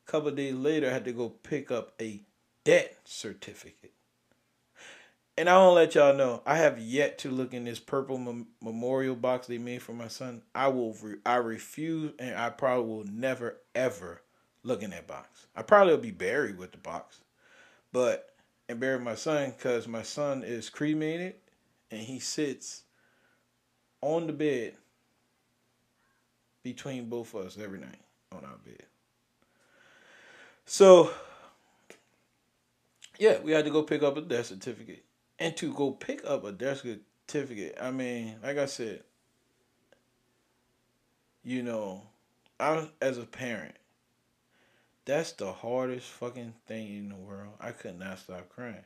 A couple days later, I had to go pick up a death certificate. And I want to let y'all know, I have yet to look in this purple mem- memorial box they made for my son. I will, re- I refuse, and I probably will never ever look in that box. I probably will be buried with the box, but and bury my son because my son is cremated, and he sits on the bed between both of us every night on our bed. So, yeah, we had to go pick up a death certificate and to go pick up a death certificate, I mean, like I said, you know, I as a parent, that's the hardest fucking thing in the world. I could not stop crying.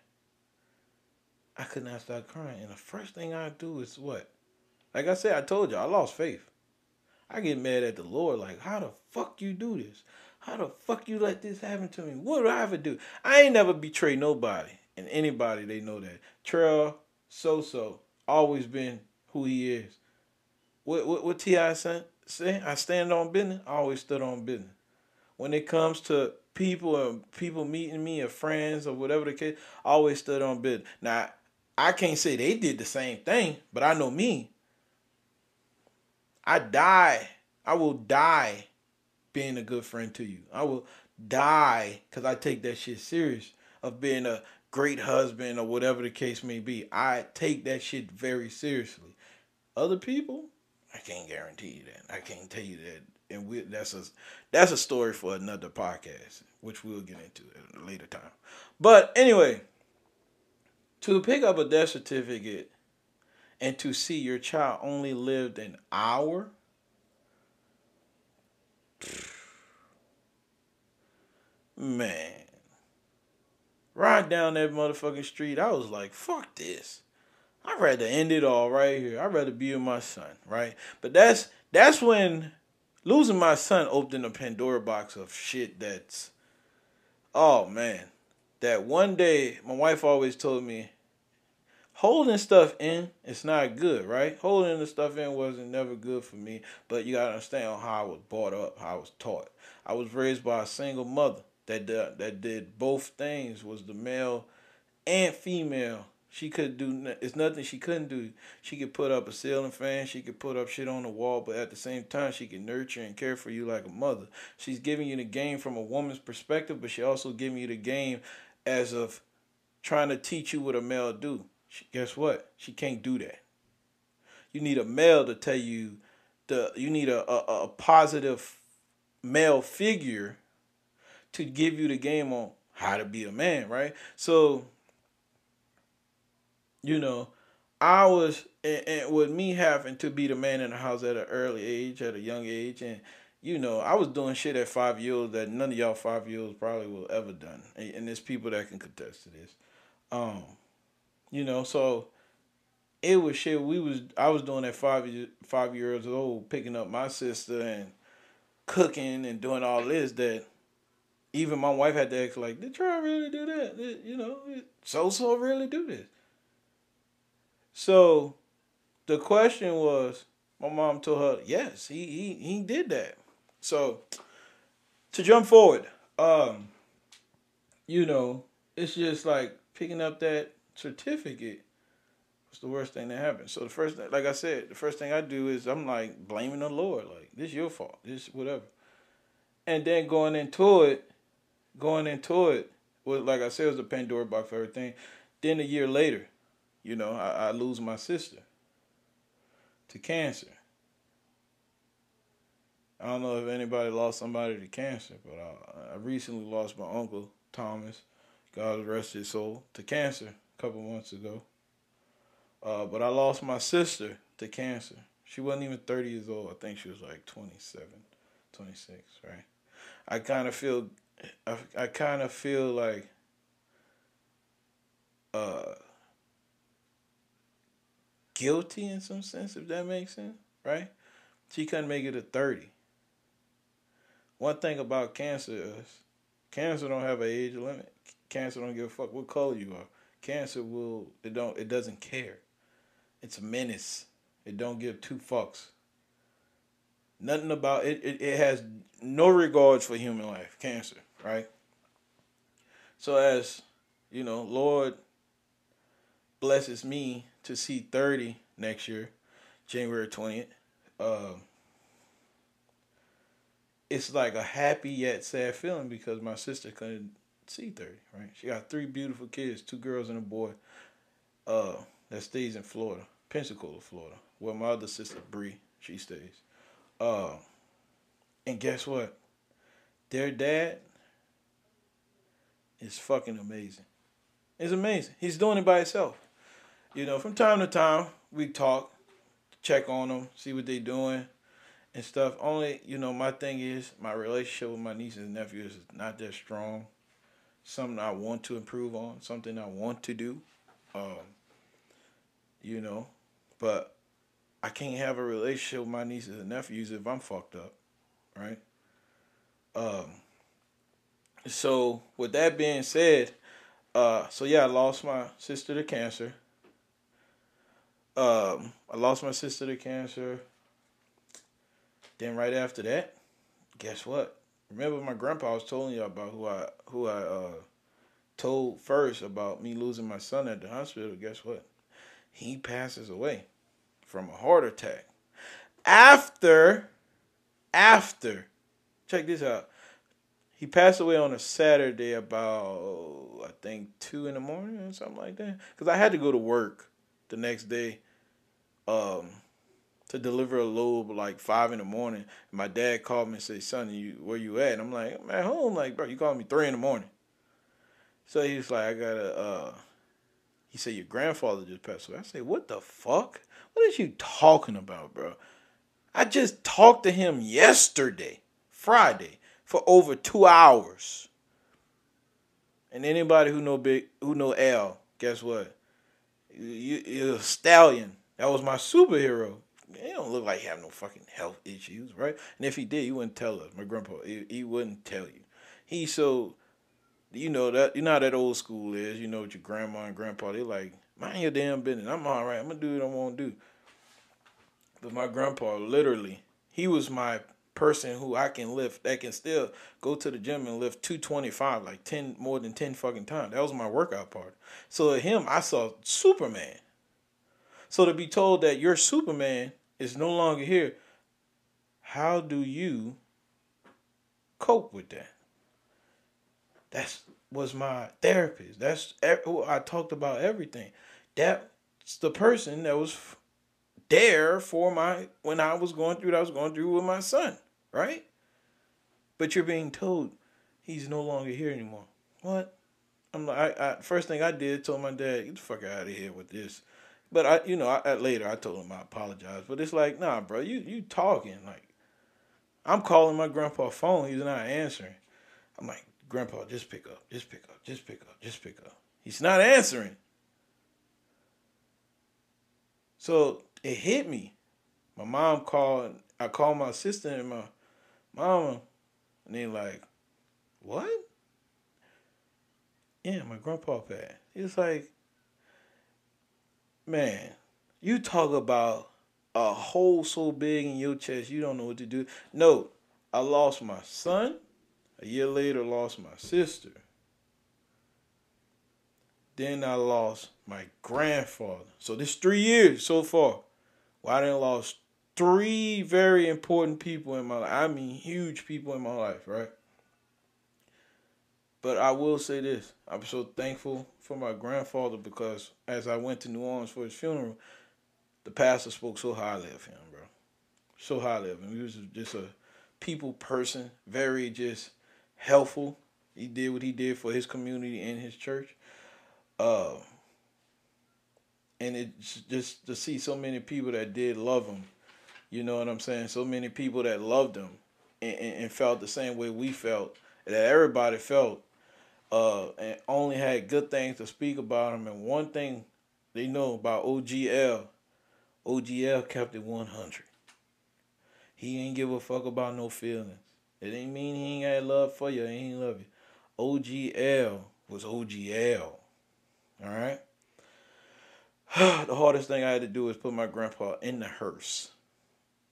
I could not stop crying. And the first thing I do is what? Like I said, I told you, I lost faith. I get mad at the Lord, like, how the fuck you do this? How the fuck you let this happen to me? What do I ever do? I ain't never betray nobody and anybody they know that. Trail so so always been who he is. What what what T.I. say? I stand on business. I always stood on business. When it comes to people and people meeting me or friends or whatever the case, I always stood on business. Now I can't say they did the same thing, but I know me. I die. I will die being a good friend to you. I will die because I take that shit serious of being a great husband or whatever the case may be. I take that shit very seriously. Other people, I can't guarantee you that. I can't tell you that. And we, that's a that's a story for another podcast, which we'll get into at a later time. But anyway, to pick up a death certificate and to see your child only lived an hour. Man, ride down that motherfucking street, I was like, fuck this. I'd rather end it all right here. I'd rather be with my son, right? But that's that's when losing my son opened a Pandora box of shit that's oh man. That one day my wife always told me holding stuff in it's not good, right? Holding the stuff in wasn't never good for me, but you gotta understand how I was brought up, how I was taught. I was raised by a single mother that did, that did both things was the male and female. She could do it's nothing she couldn't do. She could put up a ceiling fan, she could put up shit on the wall, but at the same time she can nurture and care for you like a mother. She's giving you the game from a woman's perspective, but she also giving you the game as of trying to teach you what a male do. She, guess what? She can't do that. You need a male to tell you the you need a, a, a positive male figure to give you the game on how to be a man, right? So, you know, I was, and, and with me having to be the man in the house at an early age, at a young age, and you know, I was doing shit at five years that none of y'all five years probably will ever done, and, and there's people that can contest to this. Um, you know, so it was shit. We was I was doing at five five years old, picking up my sister and cooking and doing all this that even my wife had to ask, like, did Troy really do that? Did, you know, so so really do this. So the question was, my mom told her, yes, he he he did that. So to jump forward, um, you know, it's just like picking up that certificate was the worst thing that happened. So the first thing, like I said, the first thing I do is I'm like blaming the Lord, like this is your fault, this whatever. And then going into it, going into it was like I said, it was a Pandora box for everything. Then a year later, you know, I, I lose my sister to cancer. I don't know if anybody lost somebody to cancer, but I, I recently lost my uncle Thomas, God rest his soul, to cancer a couple months ago. Uh, but I lost my sister to cancer. She wasn't even 30 years old. I think she was like 27, 26, right? I kind of feel, I, I kind of feel like, uh, guilty in some sense, if that makes sense, right? She couldn't make it to 30. One thing about cancer is cancer don't have an age limit. Cancer don't give a fuck what color you are. Cancer will it don't it doesn't care. It's a menace. It don't give two fucks. Nothing about it, it, it has no regards for human life. Cancer, right? So as you know, Lord blesses me to see 30 next year, January 20th. Uh, it's like a happy yet sad feeling because my sister couldn't see 30, right? She got three beautiful kids, two girls and a boy, uh, that stays in Florida, Pensacola, Florida, where my other sister, Bree, she stays. Uh, and guess what? Their dad is fucking amazing. It's amazing. He's doing it by himself. You know, from time to time, we talk, check on them, see what they're doing and stuff. Only, you know, my thing is my relationship with my nieces and nephews is not that strong. Something I want to improve on, something I want to do. Um, you know, but I can't have a relationship with my nieces and nephews if I'm fucked up, right? Um, so with that being said, uh, so yeah, I lost my sister to cancer. Um, I lost my sister to cancer. Then right after that, guess what? Remember my grandpa was telling you about who I who I uh, told first about me losing my son at the hospital. Guess what? He passes away from a heart attack. After, after, check this out. He passed away on a Saturday about I think two in the morning or something like that. Cause I had to go to work the next day um, to deliver a load like five in the morning. My dad called me and said, "Son, you where you at?" And I'm like, "I'm at home." Like, bro, you called me three in the morning. So he was like, "I gotta." Uh, he said, "Your grandfather just passed away." I said, "What the fuck? What is you talking about, bro?" I just talked to him yesterday, Friday, for over two hours. And anybody who know big, who know L, guess what? You, you're a stallion. That was my superhero. He don't look like he have no fucking health issues, right? And if he did, he wouldn't tell us. My grandpa, he, he wouldn't tell you. He so, you know that you know that old school is. You know what your grandma and grandpa they like. Mind your damn business. I'm all right. I'm gonna do what I want to do. But my grandpa, literally, he was my person who I can lift that can still go to the gym and lift 225 like 10 more than 10 fucking times. That was my workout part. So him I saw Superman. So to be told that your Superman is no longer here, how do you cope with that? That's was my therapist. That's who I talked about everything. That's the person that was there for my when I was going through what I was going through with my son, right? But you're being told he's no longer here anymore. What? I'm like, I, I first thing I did told my dad, get the fuck out of here with this. But I, you know, I, later I told him I apologize. But it's like, nah, bro, you you talking like, I'm calling my grandpa phone. He's not answering. I'm like, grandpa, just pick up, just pick up, just pick up, just pick up. He's not answering. So it hit me. My mom called. I called my sister and my mama, and they like, "What?" Yeah, my grandpa passed. It's like, man, you talk about a hole so big in your chest you don't know what to do. No, I lost my son. A year later, lost my sister. Then I lost my grandfather. So this three years so far. Well, I done lost three very important people in my life. I mean, huge people in my life, right? But I will say this: I'm so thankful for my grandfather because as I went to New Orleans for his funeral, the pastor spoke so highly of him, bro. So highly of him. He was just a people person, very just helpful. He did what he did for his community and his church. Uh, and it's just to see so many people that did love him. You know what I'm saying? So many people that loved him and, and, and felt the same way we felt, that everybody felt, uh, and only had good things to speak about him. And one thing they know about OGL, OGL kept it 100. He ain't give a fuck about no feelings. It ain't mean he ain't had love for you. He ain't love you. OGL was OGL. All right. the hardest thing I had to do was put my grandpa in the hearse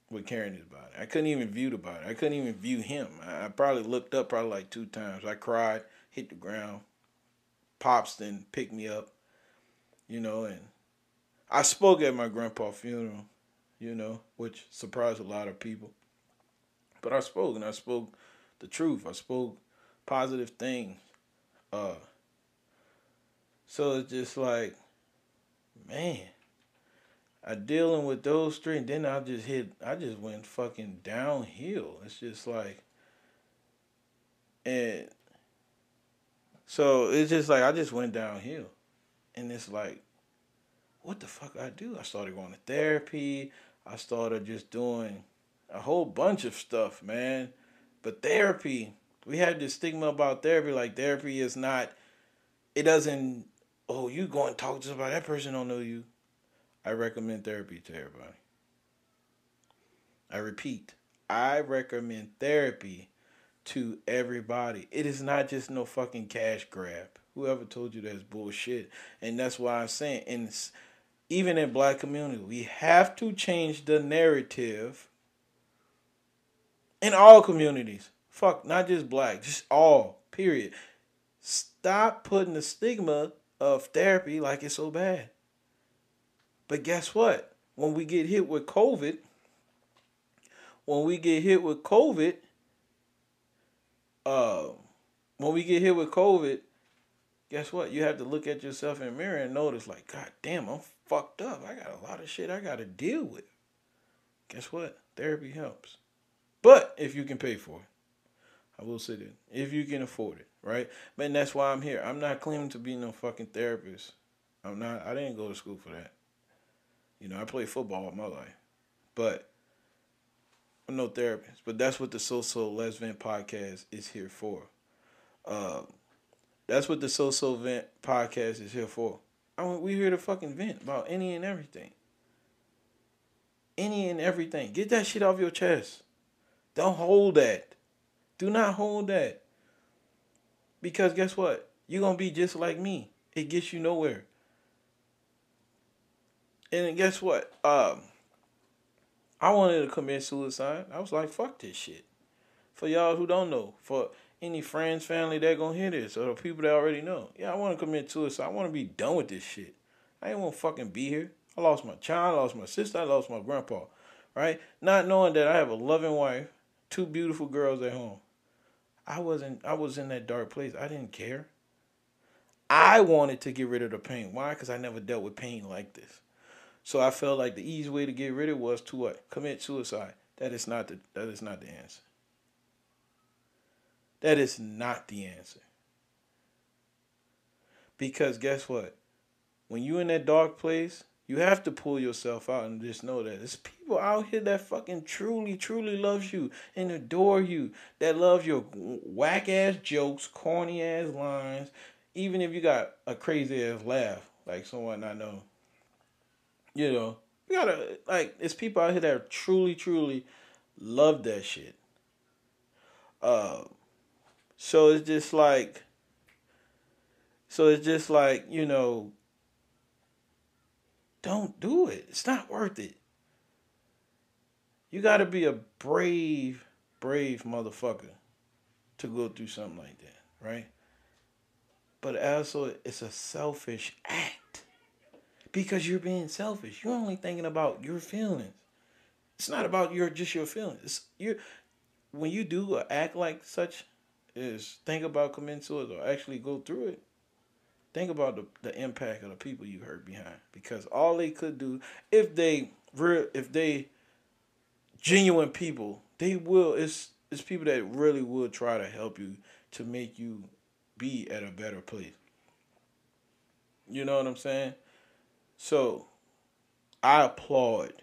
with carrying his body. I couldn't even view the body. I couldn't even view him. I, probably looked up probably like two times. I cried, hit the ground. Pops then picked me up, you know, and I spoke at my grandpa's funeral, you know, which surprised a lot of people. But I spoke and I spoke the truth. I spoke positive things. Uh so it's just like man, I dealing with those three, and then I just hit. I just went fucking downhill. It's just like, and so it's just like I just went downhill, and it's like, what the fuck I do? I started going to therapy. I started just doing a whole bunch of stuff, man. But therapy, we had this stigma about therapy. Like therapy is not. It doesn't oh, you go and talk to somebody, that person don't know you. I recommend therapy to everybody. I repeat, I recommend therapy to everybody. It is not just no fucking cash grab. Whoever told you that's bullshit. And that's why I'm saying, and even in black community, we have to change the narrative in all communities. Fuck, not just black, just all, period. Stop putting the stigma of therapy like it's so bad. But guess what? When we get hit with COVID, when we get hit with COVID, uh, when we get hit with COVID, guess what? You have to look at yourself in the mirror and notice, like, God damn, I'm fucked up. I got a lot of shit I got to deal with. Guess what? Therapy helps. But if you can pay for it, I will say that. If you can afford it right? Man, that's why I'm here. I'm not claiming to be no fucking therapist. I'm not. I didn't go to school for that. You know, I played football all my life, but I'm no therapist. But that's what the So So Let's Vent podcast is here for. Uh, that's what the So So Vent podcast is here for. I mean, we here to fucking vent about any and everything. Any and everything. Get that shit off your chest. Don't hold that. Do not hold that. Because guess what? You're going to be just like me. It gets you nowhere. And guess what? Um, I wanted to commit suicide. I was like, fuck this shit. For y'all who don't know, for any friends, family that gonna hear this, or the people that already know, yeah, I want to commit suicide. I want to be done with this shit. I ain't want to fucking be here. I lost my child, I lost my sister, I lost my grandpa, right? Not knowing that I have a loving wife, two beautiful girls at home. I wasn't I was in that dark place. I didn't care. I wanted to get rid of the pain. Why? Because I never dealt with pain like this. So I felt like the easy way to get rid of it was to what? Commit suicide. That is not the that is not the answer. That is not the answer. Because guess what? When you in that dark place, you have to pull yourself out and just know that there's people out here that fucking truly, truly loves you and adore you. That love your whack ass jokes, corny ass lines, even if you got a crazy ass laugh, like someone I know. You know, you gotta like it's people out here that truly, truly love that shit. Uh, so it's just like, so it's just like you know don't do it. It's not worth it. You got to be a brave, brave motherfucker to go through something like that, right? But also, it's a selfish act because you're being selfish. You're only thinking about your feelings. It's not about your just your feelings. It's you when you do act like such is think about committing suicide or actually go through it think about the, the impact of the people you hurt behind because all they could do if they real if they genuine people they will it's it's people that really would try to help you to make you be at a better place. You know what I'm saying? So I applaud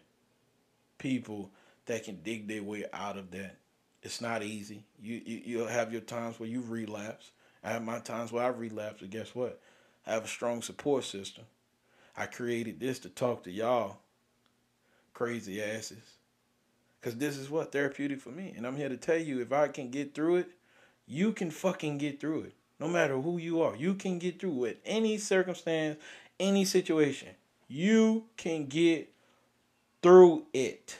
people that can dig their way out of that. It's not easy. You, you you'll have your times where you relapse. I have my times where I relapse, but guess what? I have a strong support system. I created this to talk to y'all crazy asses. Cause this is what therapeutic for me. And I'm here to tell you if I can get through it, you can fucking get through it. No matter who you are. You can get through it. Any circumstance, any situation. You can get through it.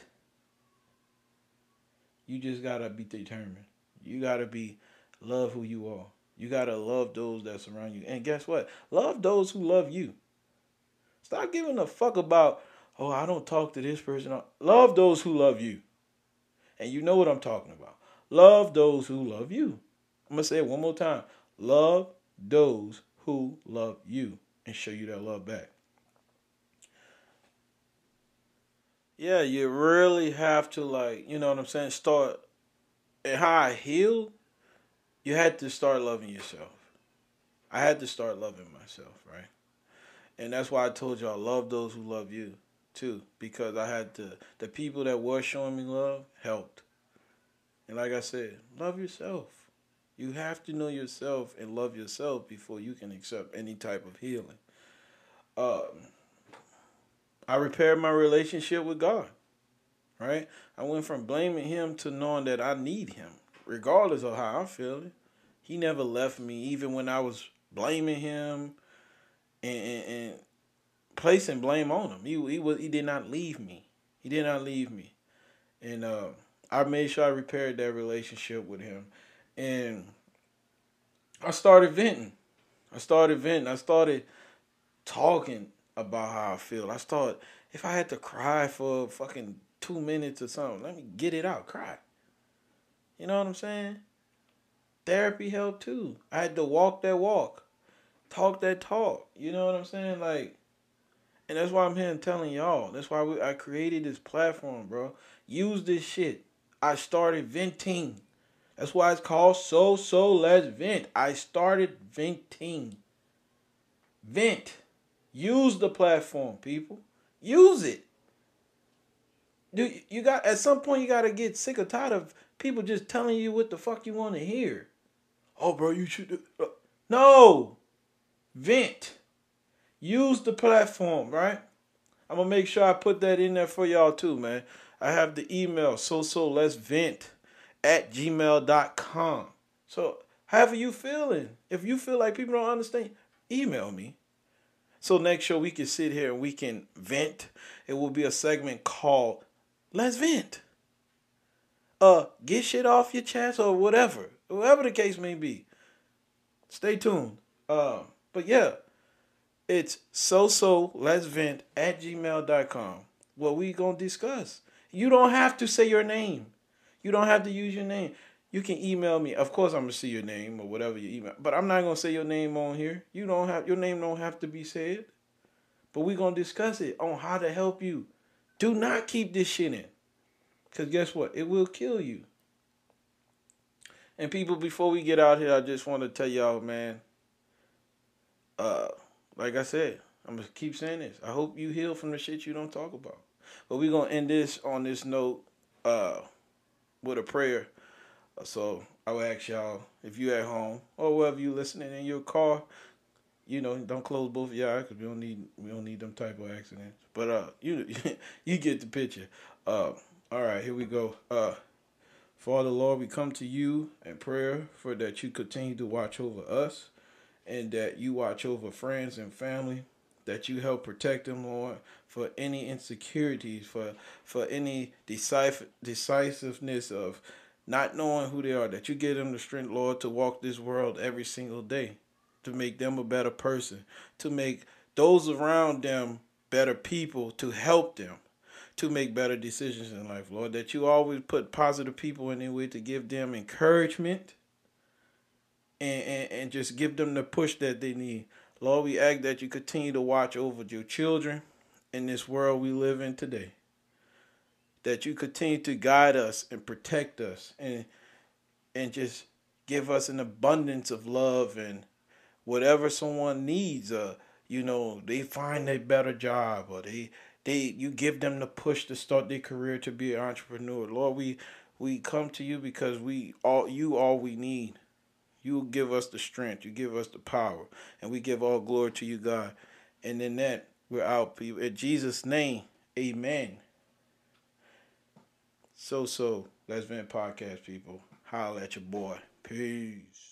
You just gotta be determined. You gotta be love who you are. You gotta love those that surround you. And guess what? Love those who love you. Stop giving a fuck about, oh, I don't talk to this person. Love those who love you. And you know what I'm talking about. Love those who love you. I'm gonna say it one more time. Love those who love you and show you that love back. Yeah, you really have to like, you know what I'm saying, start and how I healed, you had to start loving yourself. I had to start loving myself, right? And that's why I told y'all love those who love you too. Because I had to the people that were showing me love helped. And like I said, love yourself. You have to know yourself and love yourself before you can accept any type of healing. Um, I repaired my relationship with God. Right? I went from blaming him to knowing that I need him, regardless of how I'm feeling. He never left me, even when I was blaming him and, and, and placing blame on him. He he was he did not leave me. He did not leave me, and uh, I made sure I repaired that relationship with him, and I started venting. I started venting. I started talking about how I feel. I started if I had to cry for fucking two minutes or something, let me get it out, cry. You know what I'm saying? Therapy helped too. I had to walk that walk talk that talk. You know what I'm saying? Like, and that's why I'm here telling y'all. That's why we, I created this platform, bro. Use this shit. I started venting. That's why it's called So So Let's Vent. I started venting. Vent. Use the platform, people. Use it. Dude, you got at some point you gotta get sick or tired of people just telling you what the fuck you want to hear. Oh, bro, you should. Uh, no, vent. Use the platform, right? I'm gonna make sure I put that in there for y'all too, man. I have the email so so let's vent at gmail.com. So however you feeling, if you feel like people don't understand, email me. So next show we can sit here and we can vent. It will be a segment called Let's Vent. Uh, get shit off your chest or whatever, whatever the case may be. Stay tuned. Um. But yeah, it's so so let's vent at gmail.com. What we gonna discuss. You don't have to say your name. You don't have to use your name. You can email me. Of course I'm gonna see your name or whatever you email. But I'm not gonna say your name on here. You don't have your name don't have to be said. But we gonna discuss it on how to help you. Do not keep this shit in. Cause guess what? It will kill you. And people, before we get out here, I just want to tell y'all, man, uh, like I said, I'm gonna keep saying this. I hope you heal from the shit you don't talk about. But we're gonna end this on this note, uh, with a prayer. So I will ask y'all if you at home or wherever you listening in your car, you know, don't close both your eyes because we don't need we don't need them type of accidents. But uh, you you get the picture. Uh, all right, here we go. Uh, Father Lord, we come to you in prayer for that you continue to watch over us and that you watch over friends and family, that you help protect them, Lord, for any insecurities, for for any decisive decisiveness of not knowing who they are, that you give them the strength, Lord, to walk this world every single day, to make them a better person, to make those around them better people, to help them to make better decisions in life, Lord. That you always put positive people in their way to give them encouragement and, and, and just give them the push that they need. Lord, we ask that you continue to watch over your children in this world we live in today. That you continue to guide us and protect us and and just give us an abundance of love and whatever someone needs. Uh, you know, they find a better job or they they you give them the push to start their career to be an entrepreneur. Lord, we we come to you because we all you all we need. You give us the strength, you give us the power, and we give all glory to you, God. And in that, we're out, people. In Jesus' name, amen. So, so, vent podcast, people. Holla at your boy. Peace.